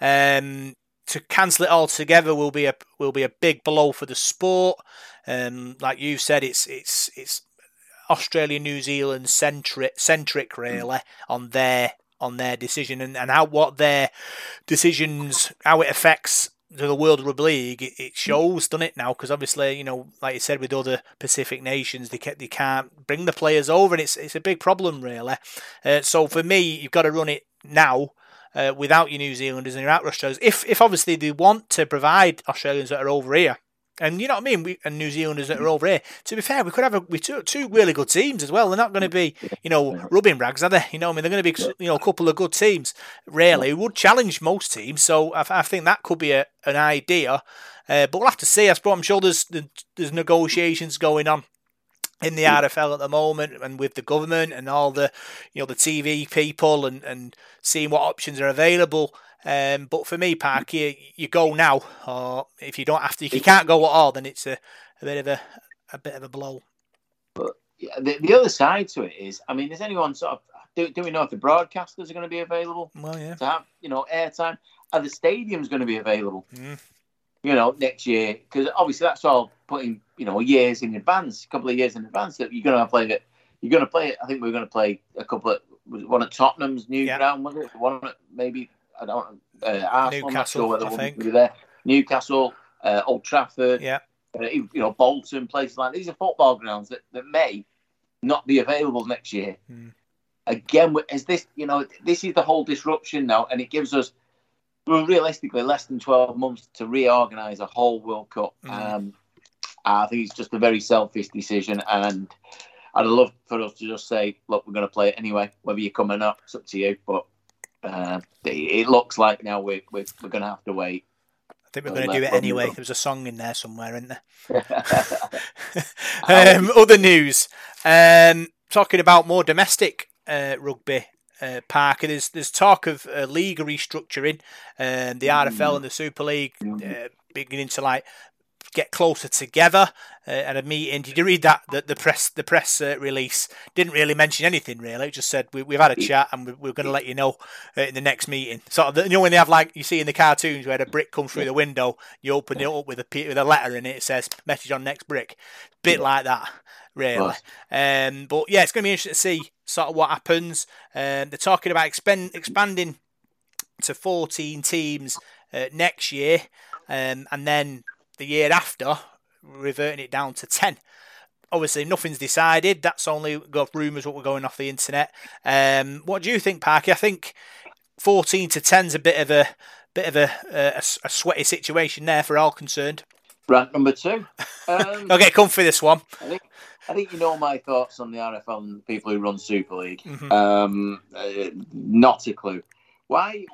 Um, to cancel it altogether will be a will be a big blow for the sport. Um, like you said, it's it's it's Australia New Zealand centric centric really on their on their decision and, and how what their decisions how it affects the world rugby league it, it shows doesn't it now? Because obviously you know like you said with other Pacific nations they can't, they can't bring the players over and it's it's a big problem really. Uh, so for me you've got to run it now uh, without your New Zealanders and your out Australians if if obviously they want to provide Australians that are over here and you know what I mean? We, and New Zealanders that are over here. To be fair, we could have a, we two, two really good teams as well. They're not going to be, you know, rubbing rags, are they? You know, what I mean, they're going to be, you know, a couple of good teams. Really, would challenge most teams. So I, I think that could be a, an idea. Uh, but we'll have to see. I suppose I'm sure there's there's negotiations going on in the RFL at the moment, and with the government and all the, you know, the TV people, and and seeing what options are available. Um, but for me, Park, you, you go now, or if you don't have to, if you can't go at all, then it's a, a bit of a, a bit of a blow. But yeah, the, the other side to it is, I mean, is anyone sort of do, do we know if the broadcasters are going to be available Well, yeah. to have you know airtime? Are the stadiums going to be available? Mm. You know, next year because obviously that's all putting you know years in advance, a couple of years in advance that you're going to play it. You're going to play it. I think we're going to play a couple of one at Tottenham's new Yeah. ground, was it? One at maybe I don't uh, Arsenal, I'm not Newcastle, sure whether I think. be there. Newcastle, uh, Old Trafford, Yeah. uh, you know Bolton, places like these are football grounds that, that may not be available next year. Mm. Again, is this you know this is the whole disruption now, and it gives us realistically less than twelve months to reorganise a whole World Cup. Mm. Um, I think it's just a very selfish decision, and I'd love for us to just say, look, we're going to play it anyway, whether you come or not, it's up to you. But uh, it, looks like now we're we're, we're going to have to wait. I think we're going to do it anyway. There was a song in there somewhere, isn't there? um, other news. Um, talking about more domestic uh, rugby. Uh, Parker, there's there's talk of uh, league restructuring, um, the RFL and the Super League uh, beginning to like get closer together uh, at a meeting. Did you read that? The, the press the press uh, release didn't really mention anything really. It just said we, we've had a chat and we, we're going to let you know uh, in the next meeting. Sort of, you know when they have like you see in the cartoons where a brick comes through the window, you open it up with a with a letter in it. It says message on next brick. Bit like that, really. Right. Um, but yeah, it's going to be interesting to see sort of what happens. Um, they're talking about expand, expanding to 14 teams uh, next year, um, and then the year after reverting it down to 10. Obviously, nothing's decided. That's only got rumours what we're going off the internet. Um, what do you think, Parky? I think 14 to 10 is a bit of a bit of a, a, a sweaty situation there for all concerned. Rant number two. Um, I'll get comfy this one. I think I think you know my thoughts on the RFL and the people who run Super League. Mhm. Um, uh, not a clue. Why?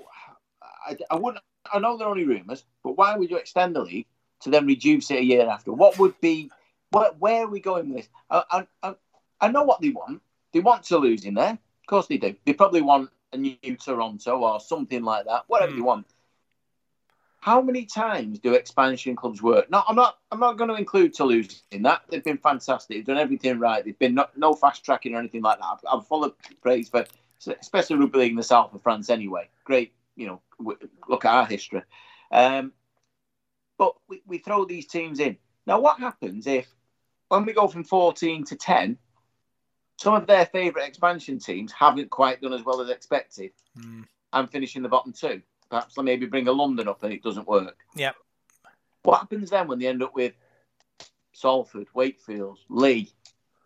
I, I wouldn't. I know they're only rumours, but why would you extend the league to then reduce it a year after? What would be? Where, where are we going with this? I, I, I, know what they want. They want Toulouse in there. Of course they do. They probably want a new Toronto or something like that. Whatever Hmm. they want. How many times do expansion clubs work? No, I'm not. I'm not going to include Toulouse in that. They've been fantastic. They've done everything right. They've been no, no fast tracking or anything like that. I'm full of praise for, especially rugby league in the south of France. Anyway, great. You know, look at our history. Um, but we, we throw these teams in. Now, what happens if when we go from 14 to 10, some of their favourite expansion teams haven't quite done as well as expected Mm. and finish in the bottom two? Perhaps they maybe bring a London up and it doesn't work. Yep. What happens then when they end up with Salford, Wakefield, Leigh,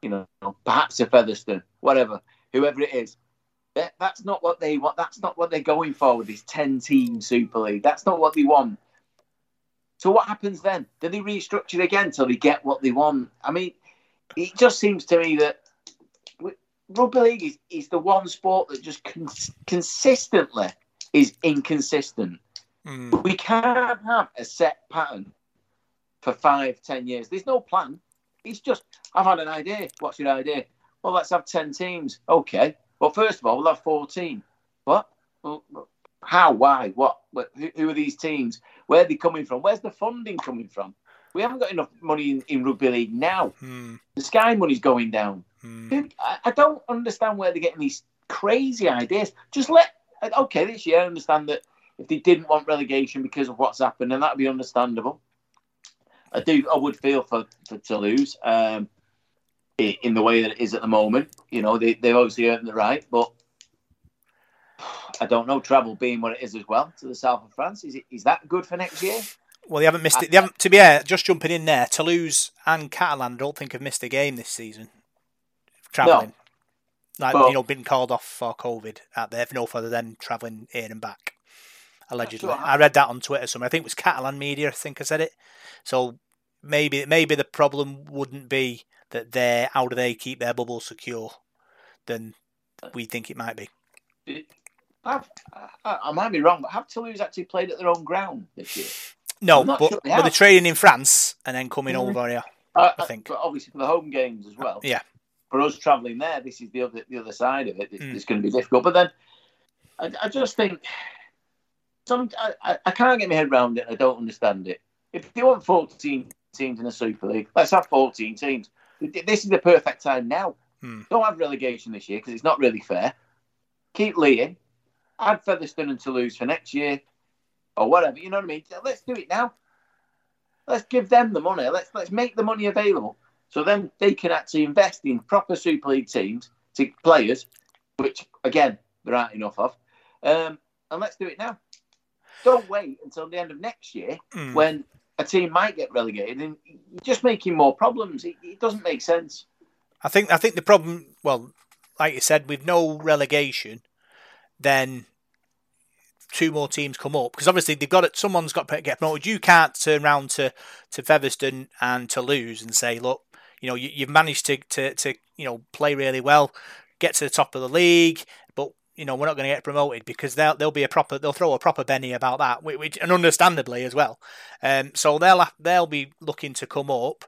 you know, perhaps a Featherstone, whatever, whoever it is? That, that's not what they want. That's not what they're going for with this 10 team Super League. That's not what they want. So what happens then? Do they restructure again till they get what they want? I mean, it just seems to me that rugby league is, is the one sport that just cons- consistently is inconsistent. Mm. We can't have a set pattern for five, ten years. There's no plan. It's just, I've had an idea. What's your idea? Well, let's have 10 teams. Okay. Well, first of all, we'll have 14. What? Well, how? Why? What? What- Who, who are these teams? Where are they coming from? Where's the funding coming from? We haven't got enough money in, in rugby league now. Mm. The Sky money's going down. Mm. I, I don't understand where they're getting these crazy ideas. Just let okay this year. I understand that if they didn't want relegation because of what's happened, then that'd be understandable. I do. I would feel for for Toulouse um, in the way that it is at the moment. You know, they they obviously earned the right, but I don't know. Travel being what it is as well to the south of France is it is that good for next year? Well, they haven't missed it. They haven't. To be fair, just jumping in there, Toulouse and Catalan, I don't think have missed a game this season. Traveling, like But- you know, been called off for COVID. Out there, for no further than traveling in and back. Allegedly, I read that on Twitter. Somewhere. I think it was Catalan media. I think I said it. So maybe maybe the problem wouldn't be that they're how do they keep their bubble secure than we think it might be. I, I might be wrong, but have Toulouse actually played at their own ground this year? No, but, sure they but they're training in France and then coming Mhm. over here. Uh, I think. but obviously for the home games as well. Yeah. For us travelling there, this is the other the other side of it. It's, Mm. it's going to be difficult. But then, I, I just think some I, I- can't get my head around it. I don't understand it. If they want 14 teams in a Super League, let's have 14 teams. This is the perfect time now. Hmm. Don't have relegation this year because it's not really fair. Keep Leigh in. Add Featherstone and Toulouse for next year or whatever. You know what I mean? Let's do it now. Let's give them the money. Let's let's make the money available so then they can actually invest in proper Super League teams to players, which again there aren't enough of. Um, and let's do it now. Don't wait until the end of next year Mm. when a team might get relegated and you're just making more problems. It, it doesn't make sense. I think I think the problem, well, like you said, with no relegation, then two more teams come up because obviously they've got it. Someone's got to get promoted. You can't turn around to to Featherstone and Toulouse and say, look, you know, you, you've managed to, to to you know play really well, get to the top of the league, but you know we're not going to get promoted because they'll they'll be a proper they'll throw a proper Benny about that, which, and understandably as well. Um, so they'll they'll be looking to come up.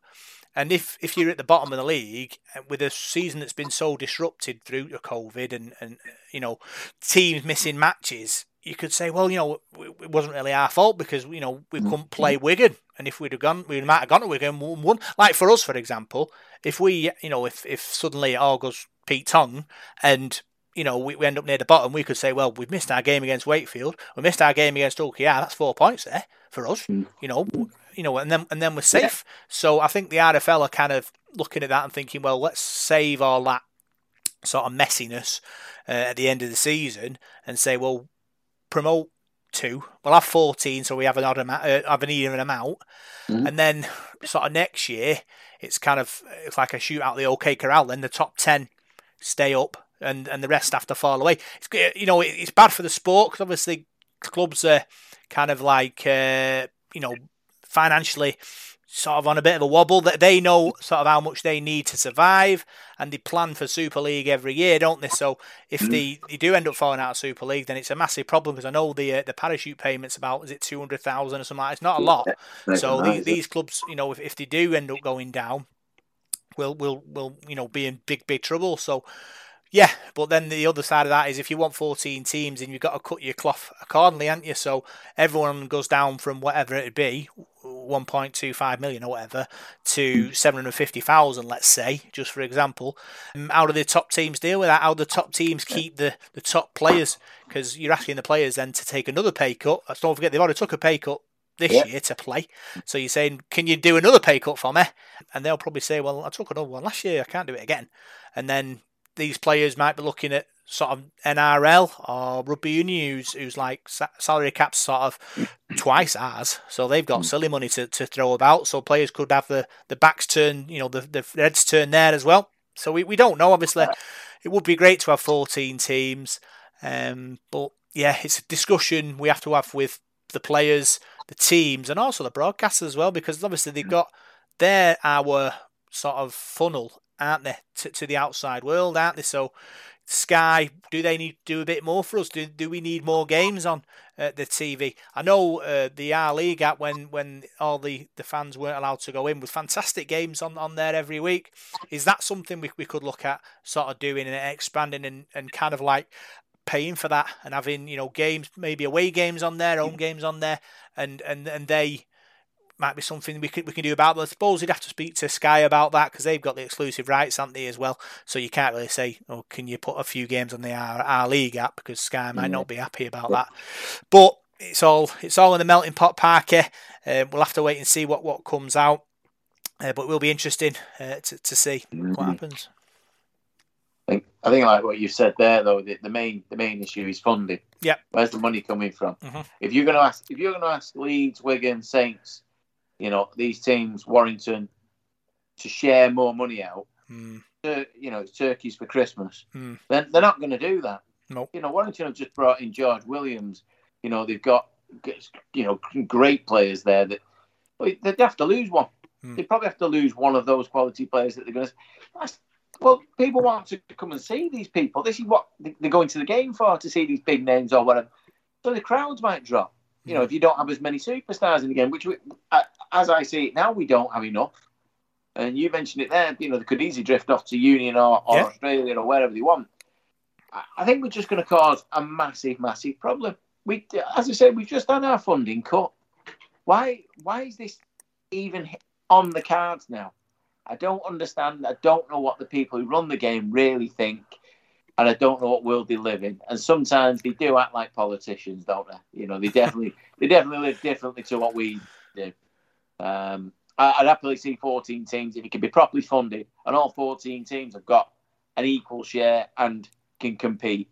And if, if you're at the bottom of the league uh, with a season that's been so disrupted through COVID and, and you know teams missing matches, you could say, well, you know, it wasn't really our fault because you know we couldn't play Wigan, and if we'd have gone, we might have gone to Wigan and won. Like for us, for example, if we, you know, if if suddenly it all goes Pete Tong and you know, we, we end up near the bottom, we could say, well, we've missed our game against Wakefield, we missed our game against Hull KR. That's four points there for us, mm. you know, you know, and then and then we're safe. Yeah. So I think the RFL are kind of looking at that and thinking, well, let's save all that sort of messiness uh, at the end of the season and say, well, promote two. We'll have fourteen, so we have an odd amount, uh, have an even amount, mm. and then sort of next year it's kind of it's like a shoot out the OK Corral. Then the top ten stay up and, and the rest have to fall away. It's, you know, it's bad for the sport because obviously clubs are kind of like, uh, you know, financially sort of on a bit of a wobble that they know sort of how much they need to survive and they plan for Super League every year, don't they? So if mm. they, they do end up falling out of Super League, then it's a massive problem because I know the uh, the parachute payments about is it two hundred thousand or something like that. It's not a lot. So these, these clubs, you know, if, if they do end up going down, will will will you know be in big big trouble. So yeah, but then the other side of that is if you want 14 teams and you've got to cut your cloth accordingly, haven't you? So everyone goes down from whatever it'd be, 1.25 million or whatever, to 750,000, let's say, just for example. Um, how do the top teams deal with that? How do the top teams keep the, the top players? Because you're asking the players then to take another pay cut. Don't forget, they've already took a pay cut this year to play. So you're saying, can you do another pay cut for me? And they'll probably say, well, I took another one last year. I can't do it again. And then these players might be looking at sort of NRL or rugby union who's, who's like salary caps sort of twice ours. So they've got hmm. silly money to, to throw about. So players could have the, the backs turn, you know, the, the heads turn there as well. So we, we don't know. Obviously, it would be great to have 14 teams. Um, but yeah, it's a discussion we have to have with the players, the teams, and also the broadcasters as well, because obviously they've got they're our sort of funnel aren't they, to, to the outside world, aren't they? So, Sky, do they need to do a bit more for us? Do, do we need more games on uh, the TV? I know uh, the Our League app when when all the, the fans weren't allowed to go in with fantastic games on, on there every week. Is that something we, we could look at sort of doing and expanding and, and kind of like paying for that and having you know games maybe away games on there, home games on there, and and and they might be something we can we can do about. But I suppose you'd have to speak to Sky about that because they've got the exclusive rights, haven't they, as well? So you can't really say, "Oh, can you put a few games on the Our, Our League app?" Because Sky might not be happy about that. But it's all it's all in the melting pot, Parker. Um, we'll have to wait and see what what comes out. Uh, but it will be interesting uh, to to see mm-hmm. what happens. I think, I think like what you said there though the, the main the main issue is funding. Yeah. Where's the money coming from? Mm-hmm. If you're gonna ask if you're gonna ask Leeds, Wigan, Saints you know, these teams, Warrington, to share more money out. Mm. To, you know, it's turkeys for Christmas. Mm. Then they're not going to do that. Nope. You know, Warrington have just brought in George Williams. You know, they've got you know great players there that they'd have to lose one. Mm. They probably have to lose one of those quality players that they're going to. Well, people want to come and see these people. This is what they're going to the game for to see these big names or whatever. So the crowds might drop. You know, if you don't have as many superstars in the game, which we, uh, as I see it now, we don't have enough. And you mentioned it there. You know, they could easily drift off to Union or, or yeah. Australia or wherever they want. I think we're just going to cause a massive, massive problem. We, as I said, we've just done our funding cut. Why? Why is this even on the cards now? I don't understand. I don't know what the people who run the game really think and I don't know what world they live in. And sometimes they do act like politicians, don't they? You know, they definitely they definitely live differently to what we do. Um, I'd happily see 14 teams if it can be properly funded, and all 14 teams have got an equal share and can compete.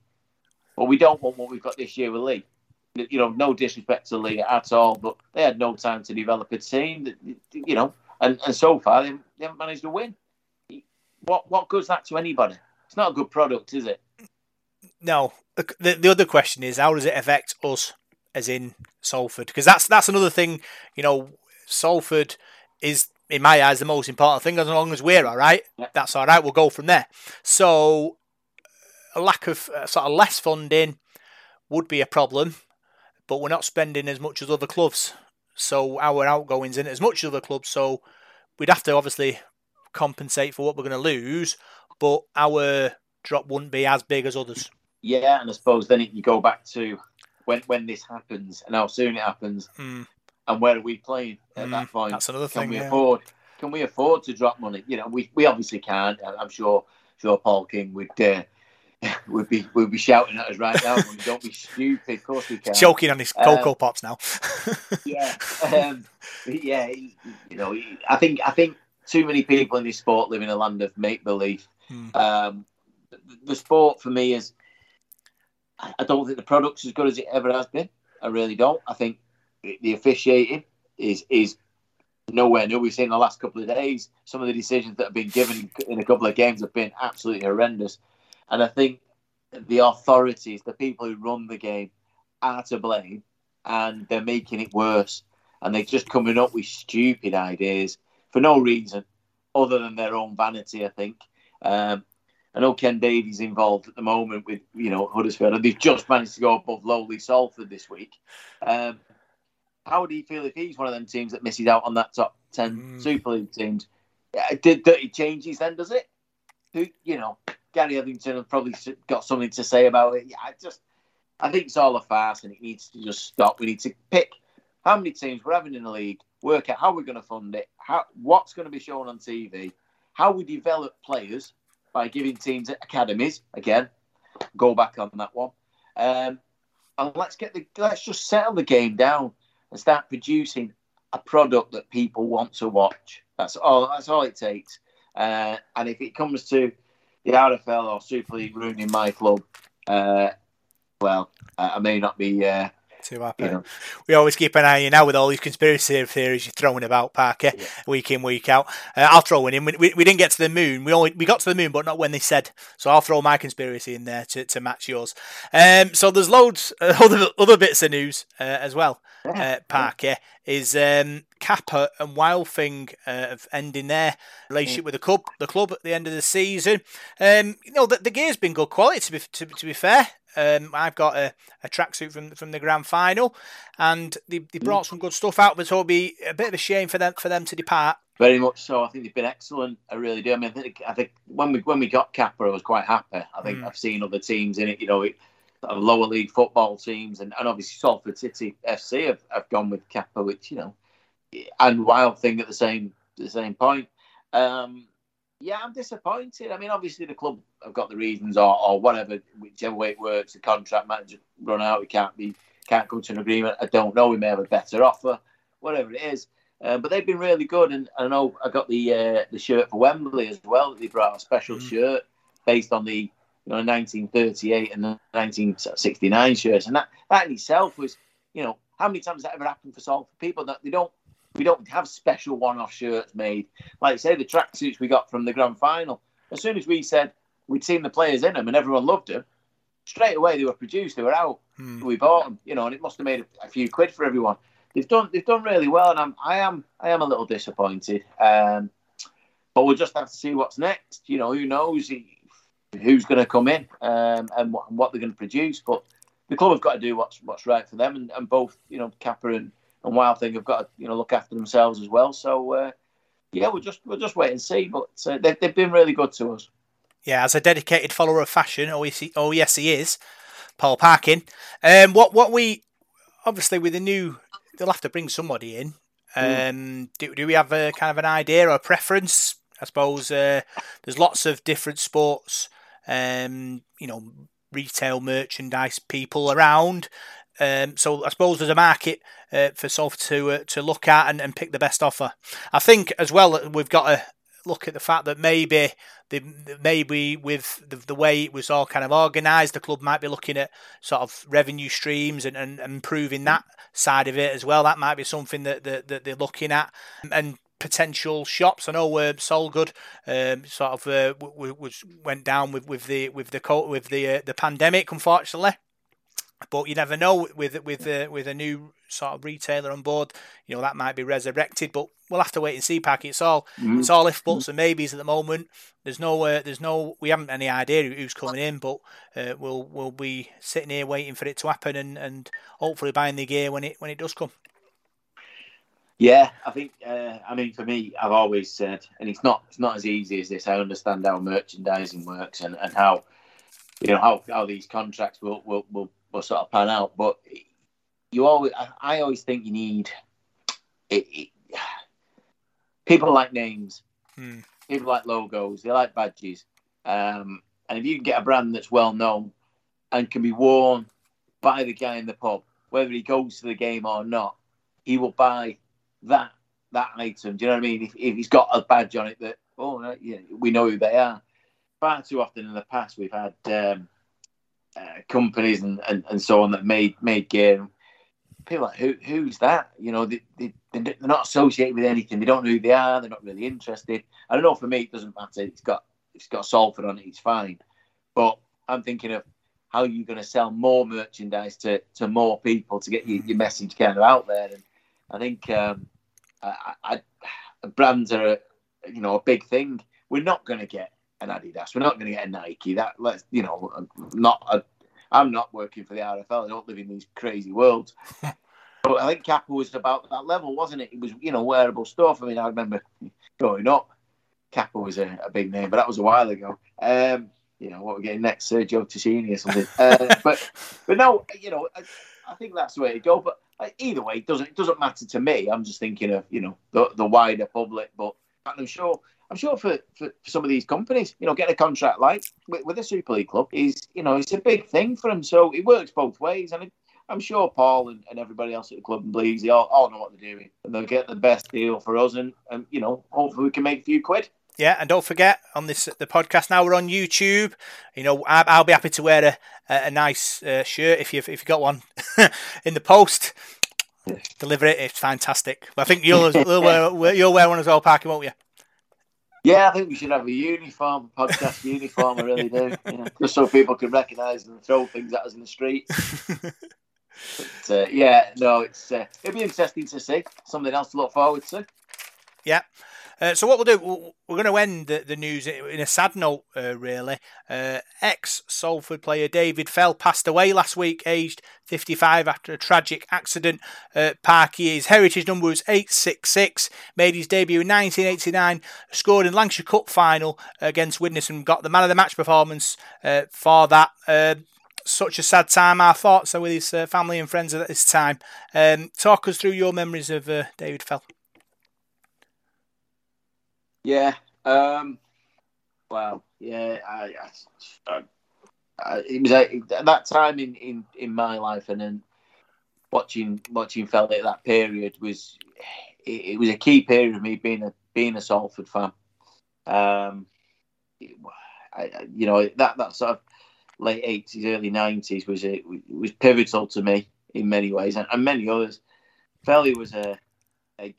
But we don't want what we've got this year with Leigh. You know, no disrespect to Leigh at all, but they had no time to develop a team. You know, and, and so far they, they haven't managed to win. What what goes that to anybody? It's not a good product, is it? No. The, the other question is how does it affect us, as in Salford? Because that's that's another thing. You know, Salford is in my eyes the most important thing. As long as we're all right, yeah. that's all right. We'll go from there. So a lack of uh, sort of less funding would be a problem, but we're not spending as much as other clubs. So our outgoings in as much as other clubs. So we'd have to obviously compensate for what we're going to lose, but our drop wouldn't be as big as others. Yeah, and I suppose then you go back to when when this happens and how soon it happens, Mm. and where are we playing at Mm, that point? That's another thing. can we yeah. afford? Can we afford to drop money? You know, we, we obviously can't. I'm sure sure Paul King would uh, would be would be shouting at us right now. Don't be stupid. Of course we can. Choking on his Coco Pops now. Yeah, um, yeah. You know, I think I think too many people in this sport live in a land of make believe. Hmm. Um, the, the sport for me is. I don't think the product's as good as it ever has been. I really don't. I think the officiating is is nowhere near. We've seen the last couple of days some of the decisions that have been given in a couple of games have been absolutely horrendous, and I think the authorities, the people who run the game, are to blame, and they're making it worse, and they're just coming up with stupid ideas for no reason other than their own vanity. I think. Um, I know Ken Davy's involved at the moment with you know Huddersfield, and they've just managed to go above lowly Salford this week. Um, how do you feel if he's one of them teams that misses out on that top ten Mm. Super League teams? Uh, Did dirty changes then? Does it? Who you know? Gary Hetherington has probably got something to say about it. Yeah, I just I think it's all a farce, and it needs to just stop. We need to pick how many teams we're having in the league, work out how we're going to fund it, how what's going to be shown on TV, how we develop players by giving teams academies again. Go back on that one, um, and let's get the let's just settle the game down and start producing a product that people want to watch. That's all. That's all it takes. Uh, and if it comes to the RFL or Super League ruining my club, uh, well, I I may not be. Uh, Too happy. you know, We always keep an eye on you now with all these conspiracy theories you're throwing about, Parker, Yeah. week in, week out. Uh, I'll throw one in. We, we, we didn't get to the moon. We only we got to the moon, but not when they said. So I'll throw my conspiracy in there to, to match yours. Um, so there's loads uh, other other bits of news uh, as well. Uh, Parker is um, Kappa and Wild Thing uh, of ending their relationship with the club. The club at the end of the season. Um, you know the, the gear's been good quality. To be to, to be fair, um, I've got a, a tracksuit from from the grand final, and they, they brought some good stuff out. But it'll be a bit of a shame for them for them to depart. Very much so. I think they've been excellent. I really do. I mean, I think, I think when we when we got Kappa, I was quite happy. I think Mm. I've seen other teams in it. You know, it, lower league football teams, and, and obviously Salford City FC have, have gone with Kappa, which you know, and Wild Thing at the same the same point. Um, yeah, I'm disappointed. I mean, obviously the club have got the reasons, or, or whatever, whichever way it works. The contract might just run out. We can't be can't come to an agreement. I don't know. We may have a better offer, whatever it is. Uh, but they've been really good, and I know I got the uh, the shirt for Wembley as well. That They brought a special Mhm. shirt based on the you know 1938 and the 1969 shirts, and that that in itself was you know how many times has that ever happened for Salford people that they don't we don't have special one-off shirts made. Like say, the tracksuits we got from the grand final. As soon as we said we'd seen the players in them and everyone loved them, straight away they were produced, they were out Hmm. we bought them, you know, and it must have made a, a few quid for everyone. They've done they've done really well, and I'm I am I am a little disappointed. Um, but we'll just have to see what's next. You know, who knows who's going to come in um, and what, what they're going to produce. But the club have got to do what's what's right for them, and, and both you know Kappa and, and Wild Thing have got to you know look after themselves as well. So uh, yeah, we'll just we'll just wait and see. But uh, they've they've been really good to us. Yeah, as a dedicated follower of fashion, oh yes, he, oh yes, he is. Paul Parkin. Um, what what we obviously with the new, they'll have to bring somebody in. Um, do, do we have a kind of an idea or a preference? I suppose uh, there's lots of different sports, um, you know, retail merchandise people around. Um, so I suppose there's a market uh, for Salford to uh, to look at and, and pick the best offer. I think as well that we've got to look at the fact that maybe the maybe with the, the way it was all kind of organised, the club might be looking at sort of revenue streams and, and, improving that side of it as well. That might be something that, that, that they're looking at and potential shops. I know uh, Solgood um, sort of uh, was went down with, with the with the with the uh, the pandemic, unfortunately. But you never know with with uh, with a new sort of retailer on board. You know that might be resurrected, but we'll have to wait and see. Packy, it's all mm-hmm. it's all if buts and maybes at the moment. There's no uh, there's no we haven't any idea who's coming in, but uh, we'll we'll be sitting here waiting for it to happen and, and hopefully buying the gear when it when it does come. Yeah, I think. Uh, I mean, for me, I've always said, and it's not it's not as easy as this. I understand how merchandising works and, and how you know how, how these contracts will, will will will sort of pan out. But you always, I always think you need it, it, people like names, hmm. people like logos, they like badges, um, and if you can get a brand that's well known and can be worn by the guy in the pub, whether he goes to the game or not, he will buy that that item. Do you know what I mean? If, if he's got a badge on it that oh yeah, we know who they are. Far too often in the past we've had um, uh, companies and, and, and so on that made made gear. People like who who's that? You know they, they they're not associated with anything. They don't know who they are. They're not really interested. I don't know. For me, it doesn't matter. It's got it's got Salford on it. It's fine. But I'm thinking of how you're going to sell more merchandise to, to more people to get your, your message kind of out there. And I think um, I, I, brands are a, you know a big thing. We're not going to get an Adidas. We're not going to get a Nike. That let's you know not. A, I'm not working for the RFL. I don't live in these crazy worlds. but I think Kappa was about that level, wasn't it? It was you know wearable stuff. I mean, I remember growing up, Kappa was a, a big name, but that was a while ago. Um, you know what we're getting next, Sergio Tacchini or something. uh, but but no, you know, I, I think that's the way to go. But either way, it doesn't it doesn't matter to me. I'm just thinking of you know the, the wider public, but I'm sure I'm sure for, for, for, some of these companies, you know, getting a contract like with, with a Super League club is you know it's a big thing for them. So it works both ways, and it, I'm sure Paul and, and everybody else at the club and Bleeds, they all, all know what they're doing, and they'll get the best deal for us, and, and you know, hopefully we can make a few quid. Yeah, and don't forget on this the podcast now we're on YouTube. You know, I, will be happy to wear a a, a nice uh, shirt if you if you got one in the post. Deliver it. It's fantastic. I think you'll you'll wear, you'll wear one as well, Parker, won't you? Yeah, I think we should have a uniform, a podcast uniform. I really do, yeah. just so people can recognise and throw things at us in the street. but, uh, yeah, no, it's uh, it'll be interesting to see. Something else to look forward to. Yeah. Uh, so what we'll do, we're going to end the, the news in a sad note, uh, really. Uh, Ex Salford player David Fell passed away last week, aged 55, after a tragic accident at Parky. His heritage number was 866. Made his debut in 1989. Scored in Lancashire Cup final against Widnes and got the man of the match performance uh, for that uh, such a sad time. Our thoughts are with his uh, family and friends at this time. Um, talk us through your memories of uh, David Fell. Yeah. Um, well, yeah. I, I, I, it was that time in, in, in my life, and then watching watching Fell at that period was it, it, was a key period of me being a being a Salford fan. Um, I, you know that that sort of late eighties, early nineties was a, was pivotal to me in many ways, and, and many others. Felly was a, a,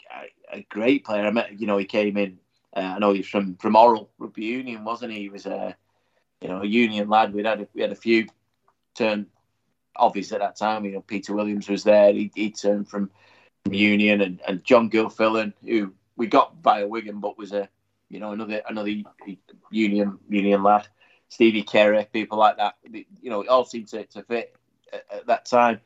a great player. I met, you know, he came in uh, I know he's from from Orrell Rugby Union, wasn't he? He was a you know a Union lad. We had a, we had a few turn obvious at that time. You know, Peter Williams was there. He, he turned from, from Union, and, and John Gilfillan, who we got via Wigan, but was a you know another another Union Union lad. Stevie Kerry, people like that. You know, it all seemed to, to fit at, at that time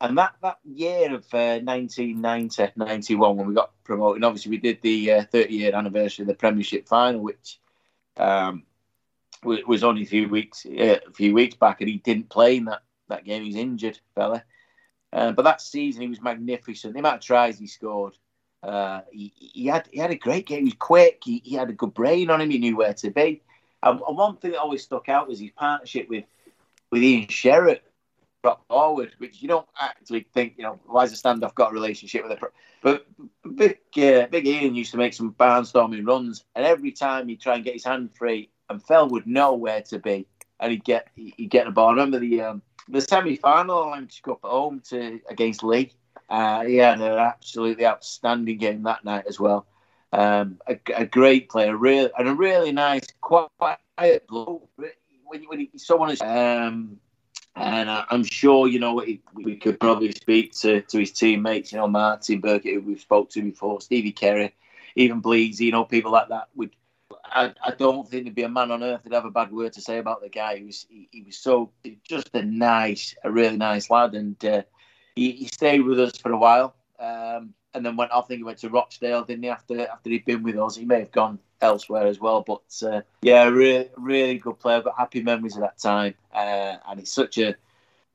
and that that year of uh, 1990 91 when we got promoted obviously we did the uh, 30 year anniversary of the premiership final which um, was only a few weeks uh, a few weeks back and he didn't play in that that game. He's injured fella. Uh, but that season he was magnificent. The amount of tries he scored uh, he, he had he had a great game. He was quick. He, he had a good brain on him. He knew where to be. And, and one thing that always stuck out was his partnership with with Ian Sherratt drop forward, which you don't actually think, you know, why has the standoff got a relationship with it? But Big, uh, Big Ian used to make some barnstorming runs, and every time he'd try and get his hand free, and Fell would know where to be, and he'd get he'd get the ball. I remember the um, the semi final Lancashire Cup at home to against Leigh. Uh, he had an absolutely outstanding game that night as well. Um, a, a, great player, real and a really nice, quiet bloke. When, when he, someone is um, And I, I'm sure, you know, we, we could probably speak to, to his teammates, you know, Martin Burkett, who we've spoke to before, Stevie Kerry, even Bleezy, you know, people like that. Would I, I don't think there'd be a man on earth that'd have a bad word to say about the guy. He was he, he was so just a nice, a really nice lad, and uh, he, he stayed with us for a while. Um, and then went. I think he went to Rochdale, didn't he? After after he'd been with us, he may have gone elsewhere as well. But uh, yeah, really, really good player. I've got happy memories of that time, uh, and it's such a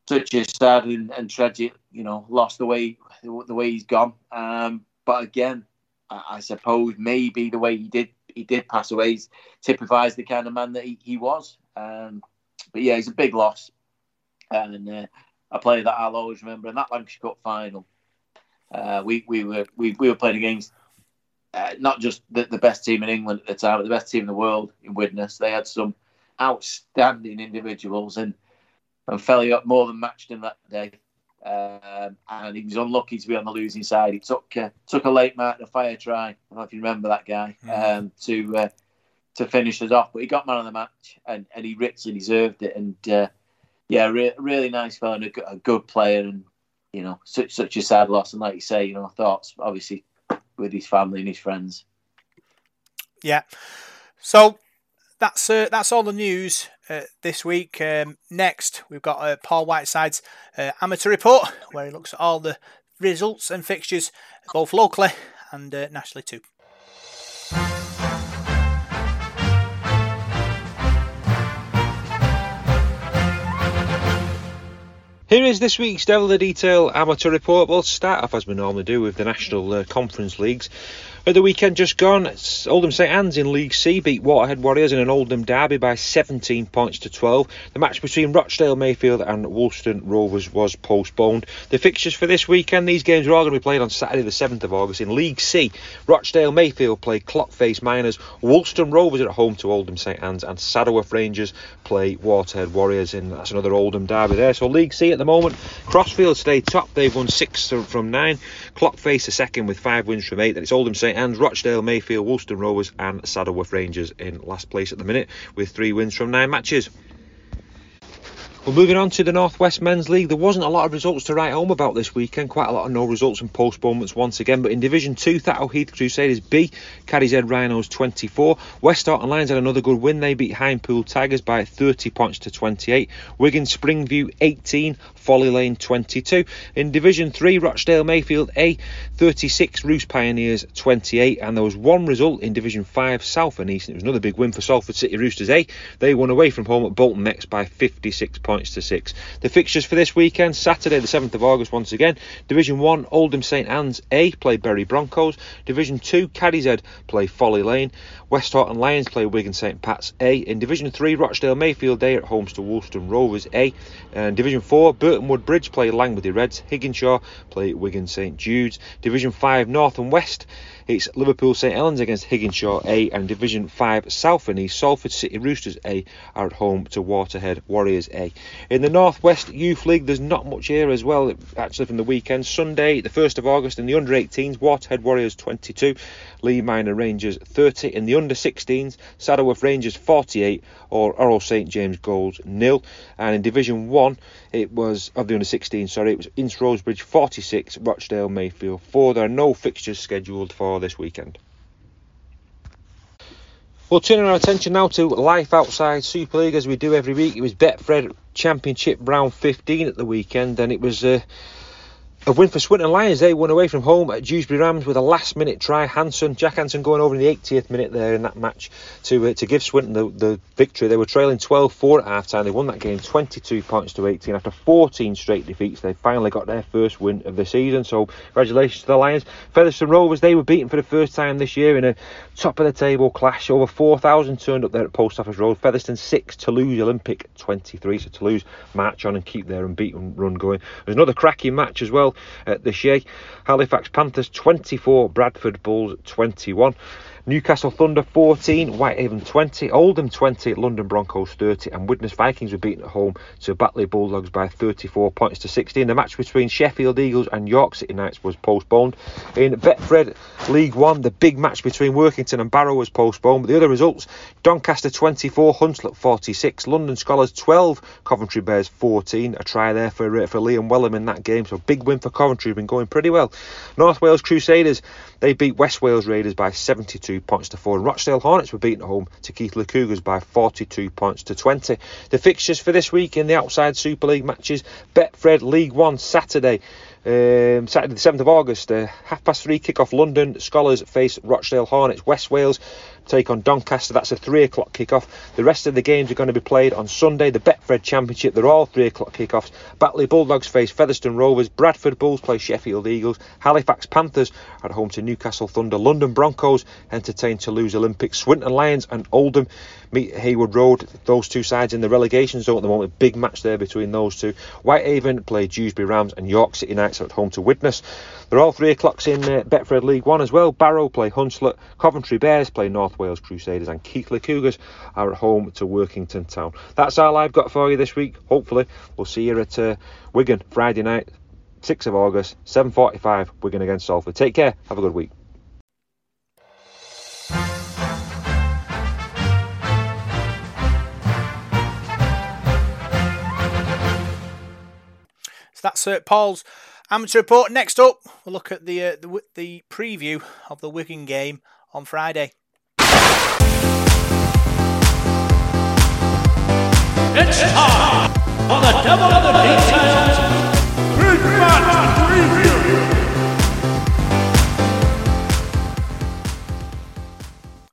such a sad and, and, tragic, you know, lost the way the way he's gone. Um, but again, I, I, suppose maybe the way he did he did pass away typifies the kind of man that he, he was. Um, but yeah, he's a big loss, and uh, a player that I'll always remember. And that Lancashire Cup final, uh, we we were we, we were playing against uh, not just the, the best team in England at the time, but the best team in the world in Widnes. They had some outstanding individuals, and and Felly got more than matched him that day. Um, and he was unlucky to be on the losing side. He took uh, took a late Martin Offiah try. I don't know if you remember that guy mm. um, to uh, to finish us off, but he got man of the match, and, and he richly deserved it. And uh, yeah, re- really nice fellow and a, a, good player, and you know, such such a sad loss. And like you say, you know, thoughts obviously with his family and his friends. Yeah. So that's uh, that's all the news uh, this week. Um, next, we've got uh, Paul Whiteside's uh, amateur report, where he looks at all the results and fixtures, both locally and uh, nationally too. Here is this week's Devil the Detail amateur report. We'll start off as we normally do with the National uh, Conference Leagues. At the weekend just gone, Oldham St Anne's in League C beat Waterhead Warriors in an Oldham derby by 17 points to 12. The match between Rochdale Mayfield and Woolston Rovers was postponed. The fixtures for this weekend, these games are all going to be played on Saturday the 7th of August in League C. Rochdale Mayfield play Clockface Miners, Woolston Rovers are at home to Oldham St Anne's and Saddleworth Rangers play Waterhead Warriors and that's another Oldham derby there. So League C at the moment, Crossfield stay top, they've won 6 from 9. Clockface a second with 5 wins from 8. Then it's Oldham St and Rochdale, Mayfield, Woolston Rovers, and Saddleworth Rangers in last place at the minute with three wins from nine matches. Well, moving on to the Northwest Men's League, there wasn't a lot of results to write home about this weekend. Quite a lot of no results and postponements once again. But in Division 2, Thatto Heath Crusaders B, Cadishead Rhinos 24. Westhoughton Lions had another good win. They beat Hindpool Tigers by 30 points to 28. Wigan Springview 18, Folly Lane 22. In Division 3, Rochdale Mayfield A 36, Roost Pioneers 28. And there was one result in Division 5, South and East. And it was another big win for Salford City Roosters A. They won away from home at Bolton next by 56 points to 6. The fixtures for this weekend, Saturday the 7th of August once again. Division 1, Oldham St Anne's A play Bury Broncos. Division 2, Cadishead play Folly Lane. Westhoughton Lions play Wigan St Pat's A. In Division 3, Rochdale Mayfield A at homes to Woolston Rovers A. And Division 4, Burton Woodbridge play Langworthy Reds. Higginshaw play Wigan St Jude's. Division 5, North and West it's Liverpool St Helens against Higginshaw A and Division 5 South and East Salford City Roosters A are at home to Waterhead Warriors A. In the Northwest Youth League, there's not much here as well, actually, from the weekend. Sunday, the 1st of August, in the under 18s, Waterhead Warriors 22, Leigh Minor Rangers 30. In the under 16s, Saddleworth Rangers 48 or Orrell St James Goals nil. And in Division 1, it was of the under 16, sorry, it was Ince Rosebridge 46, Rochdale Mayfield 4. There are no fixtures scheduled for this weekend. We'll turn our attention now to life outside Super League as we do every week. It was Betfred Championship round 15 at the weekend, and it was. Uh, a win for Swinton Lions. They won away from home at Dewsbury Rams with a last minute try. Hanson, Jack Hanson going over in the 80th minute there in that match to uh, to give Swinton the, the victory. They were trailing 12 4 at half time. They won that game 22 points to 18. After 14 straight defeats, they finally got their first win of the season. So, congratulations to the Lions. Featherstone Rovers, they were beaten for the first time this year in a top of the table clash. Over 4,000 turned up there at Post Office Road. Featherstone 6, Toulouse Olympic 23. So, Toulouse march on and keep their unbeaten run going. There's another cracking match as well the Shay. Halifax Panthers 24, Bradford Bulls 21. Newcastle Thunder 14, Whitehaven 20, Oldham 20, London Broncos 30, and Widnes Vikings were beaten at home to Batley Bulldogs by 34 points to 16. The match between Sheffield Eagles and York City Knights was postponed. In Betfred League One, the big match between Workington and Barrow was postponed, but the other results Doncaster 24, Hunslet 46, London Skolars 12, Coventry Bears 14. A try there for, uh, for Liam Wellham in that game, so big win for Coventry, been going pretty well. North Wales Crusaders they beat West Wales Raiders by 72 points to 4, and Rochdale Hornets were beaten at home to Keighley Cougars by 42 points to 20. The fixtures for this week in the outside Super League matches Betfred League One Saturday. Um, Saturday the 7th of August, uh, half past three kick off London. Skolars face Rochdale Hornets. West Wales take on Doncaster. That's a three o'clock kick-off. The rest of the games are going to be played on Sunday. The Betfred Championship, they're all three o'clock kick-offs. Batley Bulldogs face Featherstone Rovers. Bradford Bulls play Sheffield Eagles. Halifax Panthers at home to Newcastle Thunder. London Broncos entertain Toulouse Olympique. Swinton Lions and Oldham meet Heywood Road. Those two sides in the relegation zone at the moment. Big match there between those two. Whitehaven play Dewsbury Rams and York City Knights at home to Widnes. They're all three o'clocks in uh, Betfred League One as well. Barrow play Hunslet. Coventry Bears play North Wales Crusaders and Keighley Cougars are at home to Workington Town. That's all I've got for you this week. Hopefully, we'll see you at uh, Wigan Friday night, 6th of August, 7.45, Wigan against Salford. Take care. Have a good week. So that's uh, Paul's amateur report. Next up, we'll look at the, uh, the the preview of the Wigan game on Friday. It's time for the Devil of the Details Big Match Preview.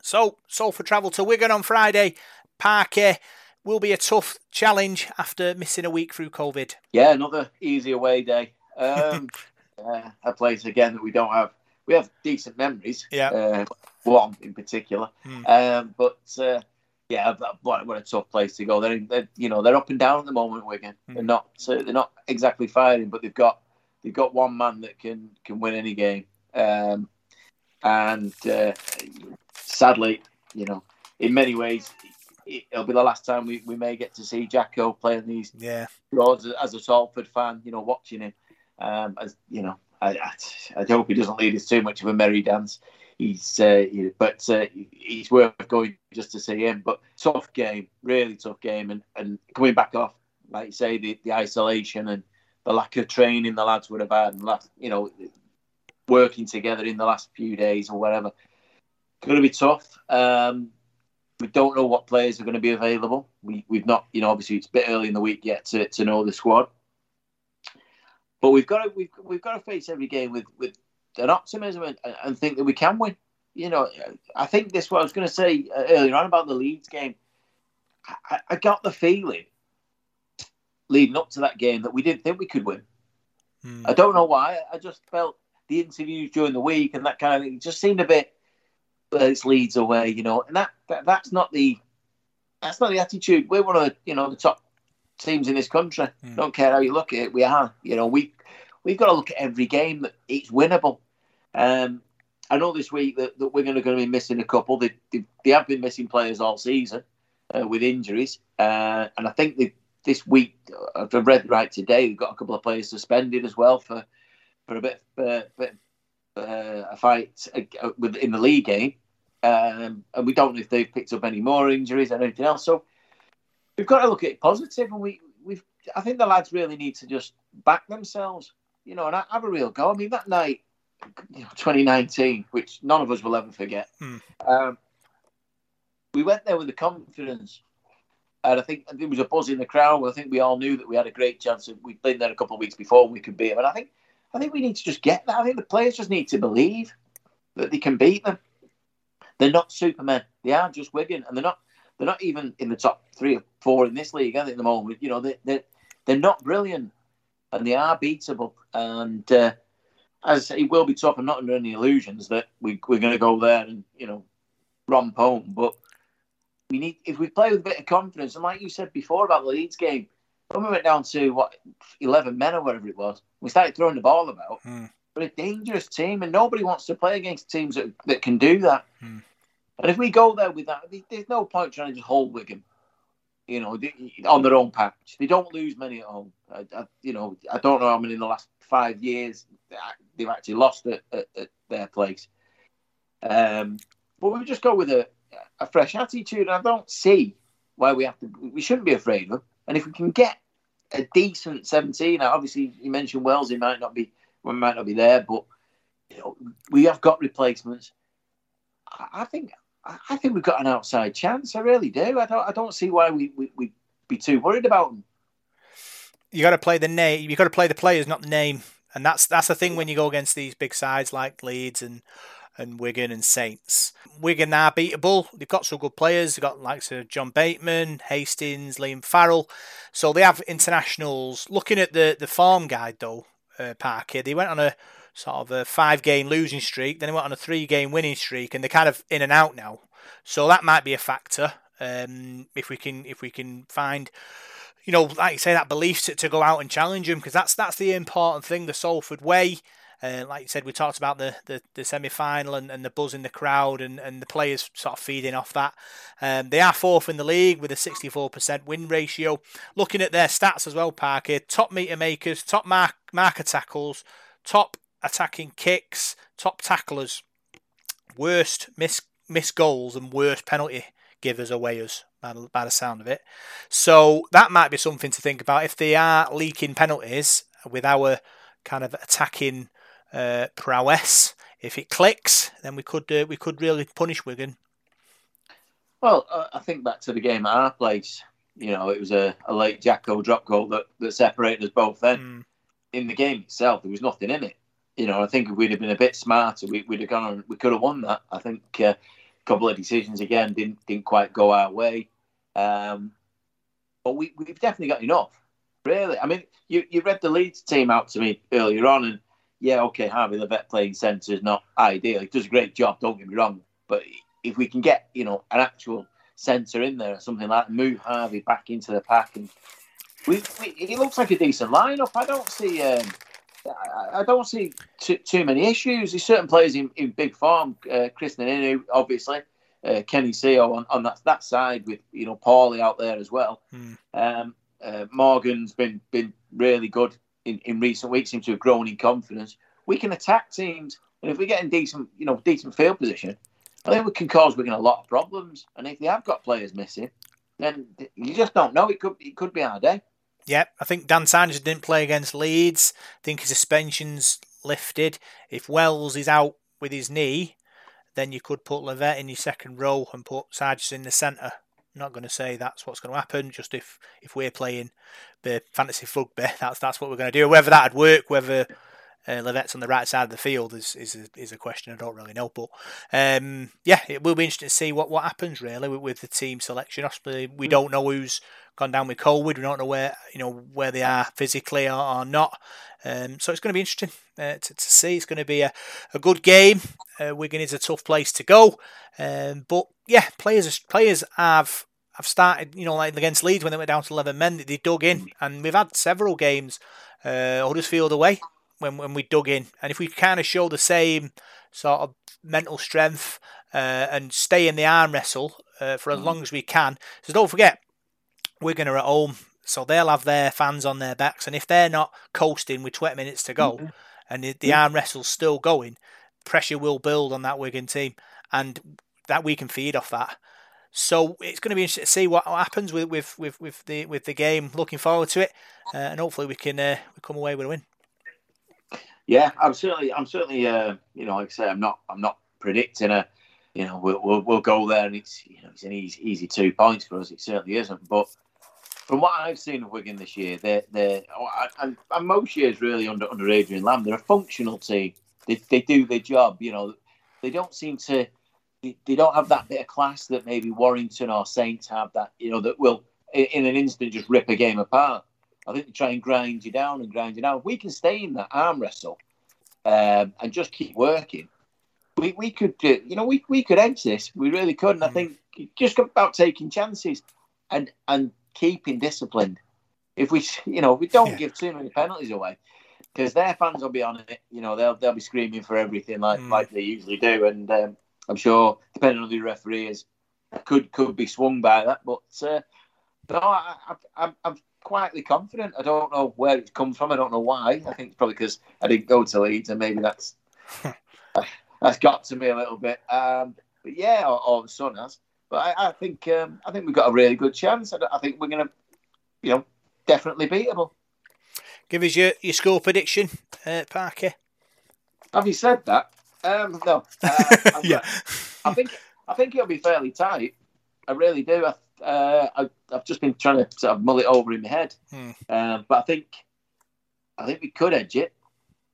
So, Salford travel to Wigan on Friday. Parker will be a tough challenge after missing a week through COVID. Yeah, another easy away day. Um, uh, a place again that we don't have. We have decent memories. Yeah. Uh, one in particular. Um, but uh, yeah, what, what a tough place to go. They're, they're you know they're up and down at the moment. Wigan. Hmm. They're not so they're not exactly firing, but they've got they've got one man that can can win any game. Um, and uh, sadly, you know, in many ways, it- it'll be the last time we, we may get to see Jacko playing these Yeah. roads as a Salford fan, you know, watching him. Um, as you know, I, I, I hope he doesn't lead us too much of a merry dance. He's, uh, but uh, he's worth going just to see him. But tough game, really tough game, and, and coming back off, like you say, the, the isolation and the lack of training the lads would have had, and last, you know, working together in the last few days or whatever. Going to be tough. Um, we don't know what players are going to be available. We, we've not, you know, obviously it's a bit early in the week yet to, to know the squad. But we've got to we've, we've got to face every game with, with an optimism and, and think that we can win. You know, I think this what I was going to say uh, earlier on about the Leeds game. I, I got the feeling leading up to that game that we didn't think we could win. Hmm. I don't know why. I just felt the interviews during the week and that kind of thing just seemed a bit. Well, it's Leeds away, you know, and that, that that's not the that's not the attitude. We're one of the you know the top teams in this country. Mm. Don't care how you look at it, we are. You know, we we've got to look at every game that it's winnable. Um, I know this week that, that we're going to, going to be missing a couple. They, they, they have been missing players all season uh, with injuries, uh, and I think this week, uh, I've read right today, we've got a couple of players suspended as well for for a bit, uh, uh, a fight uh, in the league game, um, and we don't know if they've picked up any more injuries or anything else. So we've got to look at it positive, and we we've I think the lads really need to just back themselves, you know, and I have a real go. I mean, that night, you know, 2019, which none of us will ever forget. Hmm. Um, we went there with the confidence. And I think there was a buzz in the crowd. I think we all knew that we had a great chance. Of, we'd been there a couple of weeks before. We could beat them. And I think, I think we need to just get that. I think the players just need to believe that they can beat them. They're not supermen. They are just Wigan, and they're not. They're not even in the top three or four in this league. I think at the moment, you know, they they they're not brilliant, and they are beatable. And uh, as it will be tough. I'm not under any illusions that we we're going to go there and you know romp home, but we need if we play with a bit of confidence. And like you said before about the Leeds game, when we went down to what eleven men or whatever it was, we started throwing the ball about. But a dangerous team, and nobody wants to play against teams that, that can do that. Hmm. And if we go there with that, there's no point trying to just hold Wigan. You know, on their own patch, they don't lose many at home. I, I, you know, I don't know how many in the last five years they've actually lost at, at, at their place. Um, but we just go with a, a fresh attitude. And I don't see why we have to. We shouldn't be afraid of them. And if we can get a decent 17, now obviously you mentioned Wells, he might not be, we might not be there, but you know, we have got replacements. I, I think I think we've got an outside chance. I really do. I don't. I don't see why we we would be too worried about them. You got to play the name. You got to play the players, not the name. And that's that's the thing when you go against these big sides like Leeds and and Wigan and Saints. Wigan are beatable. They've got some good players. They've got like Sir John Bateman, Hastings, Liam Farrell. So they have internationals. Looking at the the form guide though, uh, Parker, they went on a sort of a five game losing streak. Then they went on a three game winning streak, and they're kind of in and out now. So that might be a factor um, if we can if we can find. You know, like you say, that belief to, to go out and challenge them because that's that's the important thing. The Salford way, uh, like you said, we talked about the, the, the semi final and, and the buzz in the crowd and, and the players sort of feeding off that. Um, they are fourth in the league with a 64% win ratio. Looking at their stats as well, Parker top meter makers, top mark, marker tackles, top attacking kicks, top tacklers, worst miss miss goals, and worst penalty givers away us by the, by the sound of it. So that might be something to think about if they are leaking penalties with our kind of attacking uh, prowess. If it clicks, then we could uh, we could really punish Wigan. Well, uh, I think back to the game at our place. You know, it was a, a late Jacko drop goal that, that separated us both. Then mm. in the game itself, there was nothing in it you know, I think if we'd have been a bit smarter, we, would have gone on, we could have won that. I think uh, a couple of decisions again didn't didn't quite go our way, um, but we we've definitely got enough. Really, I mean, you you read the Leeds team out to me earlier on, and yeah, okay, Harvey Livett playing centre is not ideal. He does a great job, don't get me wrong, but if we can get you know an actual centre in there or something like that, move Harvey back into the pack, and we, we it looks like a decent lineup. I don't see. Um, I don't see too, too many issues. There's certain players in, in big form. Uh, Krisnan Inu, obviously. Uh, Kenny Sio on, on that, that side with you know Paulie out there as well. Hmm. Um, uh, Morgan's been been really good in, in recent weeks. Seems to have grown in confidence. We can attack teams, and if we get in decent you know decent field position, I think we can cause Wigan a lot of problems. And if they have got players missing, then you just don't know. It could it could be our day. Yep, I think Dan Saunders didn't play against Leeds. I think his suspension's lifted. If Wells is out with his knee, then you could put Livett in your second row and put Sargis in the centre. I'm not going to say that's what's going to happen. Just if if we're playing the fantasy football, that's that's what we're going to do. Whether that'd work, whether uh, Livett's on the right side of the field is is a, is a question I don't really know. But um, yeah, it will be interesting to see what, what happens really with, with the team selection. Obviously, we hmm. don't know who's gone down with COVID. We don't know where you know where they are physically or, or not. Um, so it's going to be interesting uh, to, to, see. It's going to be a, a good game. Uh, Wigan is a tough place to go, um, but yeah, players players have have started. You know, like against Leeds when they went down to eleven men, they dug in, and we've had several games. Uh, Huddersfield away when when we dug in, and if we kind of show the same sort of mental strength uh, and stay in the arm wrestle uh, for as mm. long as we can. So don't forget, Wigan are at home, so they'll have their fans on their backs, and if they're not coasting with 20 minutes to go, mm-hmm. and the, the arm wrestle's still going, pressure will build on that Wigan team, and that we can feed off that. So it's going to be interesting to see what happens with with with, with the with the game. Looking forward to it, uh, and hopefully we can uh, we come away with a win. Yeah, I'm certainly, I'm certainly, uh, you know, like I say, I'm not, I'm not predicting a, you know, we'll, we'll, we'll go there and it's, you know, it's an easy, easy two points for us. It certainly isn't. But from what I've seen of Wigan this year, they're, they're and, and most years really under under Adrian Lam, they're a functional team. They, they do their job. You know, they don't seem to, they, they don't have that bit of class that maybe Warrington or Saints have. That you know that will in an instant just rip a game apart. I think they try and grind you down and grind you down. If we can stay in that arm wrestle um, and just keep working, we, we could, uh, you know, we, we could edge this. We really could. And I mm. think just about taking chances and and keeping disciplined. If we, you know, we don't yeah. give too many penalties away, because their fans will be on it. You know, they'll they'll be screaming for everything like mm. like they usually do. And um, I'm sure, depending on who the referee is, could could be swung by that. But uh, no, I, I, I'm, I'm quietly confident. I don't know where it's come from. I don't know why. I think it's probably because I didn't go to Leeds, and maybe that's that's got to me a little bit. Um, but yeah, or, or the Sun has. But I, I think um, I think we've got a really good chance. I, I think we're going to, you know, definitely beatable. Give us your, your score prediction, uh, Parker. Have you said that? Um, no. Uh, Yeah. I think I think it'll be fairly tight. I really do. I, uh, I, I've just been trying to sort of mull it over in my head, Hmm. um, but I think I think we could edge it.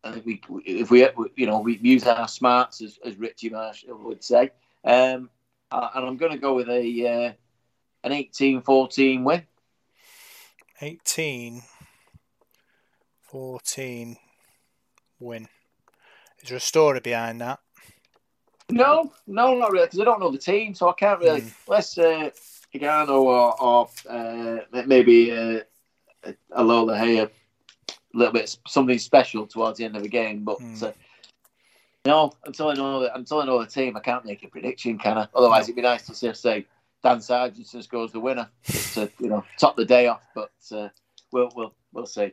I think we, if we, you know, we use our smarts as, as Richie Marshall would say, um, and I'm going to go with a uh, an 18-14 win. 18 14 win. Is there a story behind that? No, no, not really, because I don't know the team, so I can't really. Unless uh, Hingano or, or uh, maybe uh, a Lolohea, a little bit something special towards the end of the game. But Hmm. uh, no, until I know the, until I know the team, I can't make a prediction, can I? Otherwise, it'd be nice to just say Dan Sarginson scores the winner to you know top the day off. But uh, we'll we'll we'll see.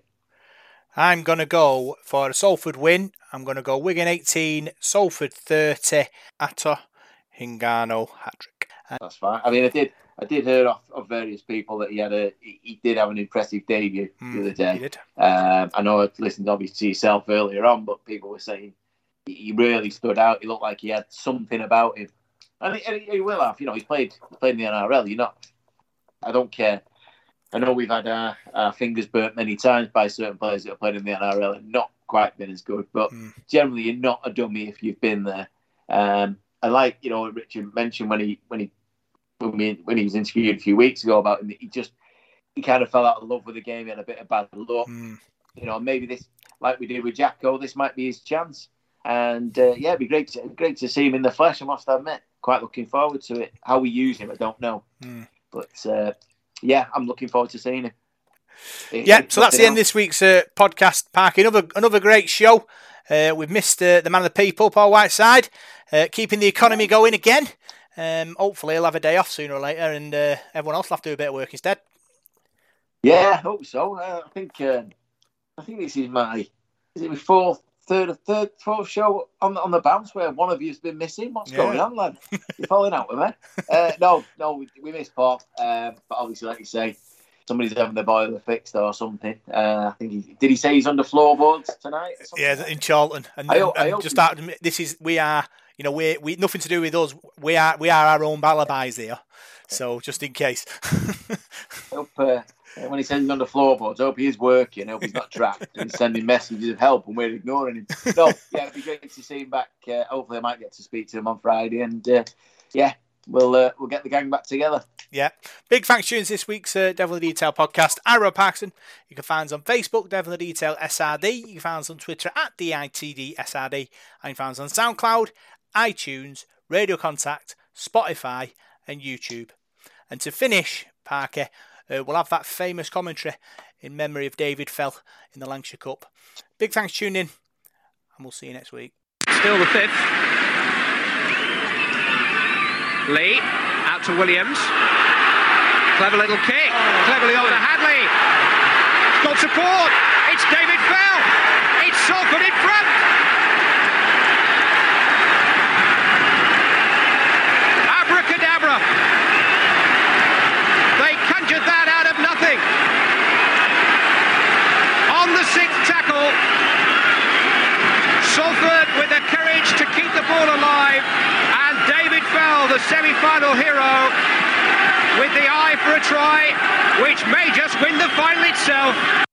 I'm going to go for a Salford win. I'm going to go Wigan 18, Salford 30, Ata Hingano hat trick. That's fine. I mean, I did I did hear off of various people that he had a he, did have an impressive debut the other day. Um, I know I listened obviously to yourself earlier on, but people were saying he he really stood out. He looked like he had something about him, and he, and he will have. You know, he's played played in the NRL. You're not. I don't care. I know we've had our, our fingers burnt many times by certain players that have played in the NRL and not quite been as good. But Mm. generally, you're not a dummy if you've been there. Um, I like you know Richard mentioned when he when he when, we, when he was interviewed a few weeks ago about him, he just he kind of fell out of love with the game. He had a bit of bad luck Mm. you know, maybe this, like we did with Jacko, this might be his chance. And uh, yeah, it'd be great to, great to see him in the flesh. I must admit, quite looking forward to it. How we use him, I don't know, Mm. but uh, yeah, I'm looking forward to seeing him. If- Yeah, so that's the end of this week's uh, podcast, Park. Another another great show. Uh, we've missed uh, the man of the people, Paul Whiteside, uh, keeping the economy going again. Um, hopefully, he'll have a day off sooner or later, and uh, everyone else will have to do a bit of work instead. Yeah, I hope so. Uh, I think uh, I think this is my is it my fourth, third, or third, fourth show on on the bounce where one of you's been missing. What's Yeah. going on, lad? You're falling out with me? Uh, no, no, we, we missed Paul, um, but obviously, like you say, somebody's having the boiler fixed or something. Uh, I think he did. He say he's under floorboards tonight? or something? Yeah, in Charlton, and, I and I hope just out, this is we are. You know, we we nothing to do with us. We are we are our own alibis here. So just in case. Hope uh, when he says he's the floorboards, I hope he is working. I hope he's not trapped and sending messages of help and we're ignoring him. No, yeah, it'd be great to see him back. Uh, hopefully, I might get to speak to him on Friday, and uh, yeah, we'll uh, we'll get the gang back together. Yeah. Big thanks to this week's uh, Devil in the Detail podcast. I'm Rob Parkinson. You can find us on Facebook, Devil in the Detail SRD. You can find us on Twitter at DITDSRD. And you can find us on SoundCloud, iTunes, Radio Contact, Spotify, and YouTube. And to finish, Parker, uh, we'll have that famous commentary in memory of David Fell in the Lancashire Cup. Big thanks for tuning in, and we'll see you next week. Still the fifth. Lee out to Williams. Clever little kick. Cleverly over to Hadley. Got support. It's David Fell. It's Salford in front. Abracadabra. They conjured that out of nothing. On the sixth tackle, Salford with the courage to keep the ball alive, and David Fell, the semi-final hero, with the eye for a try, which may just win the final itself.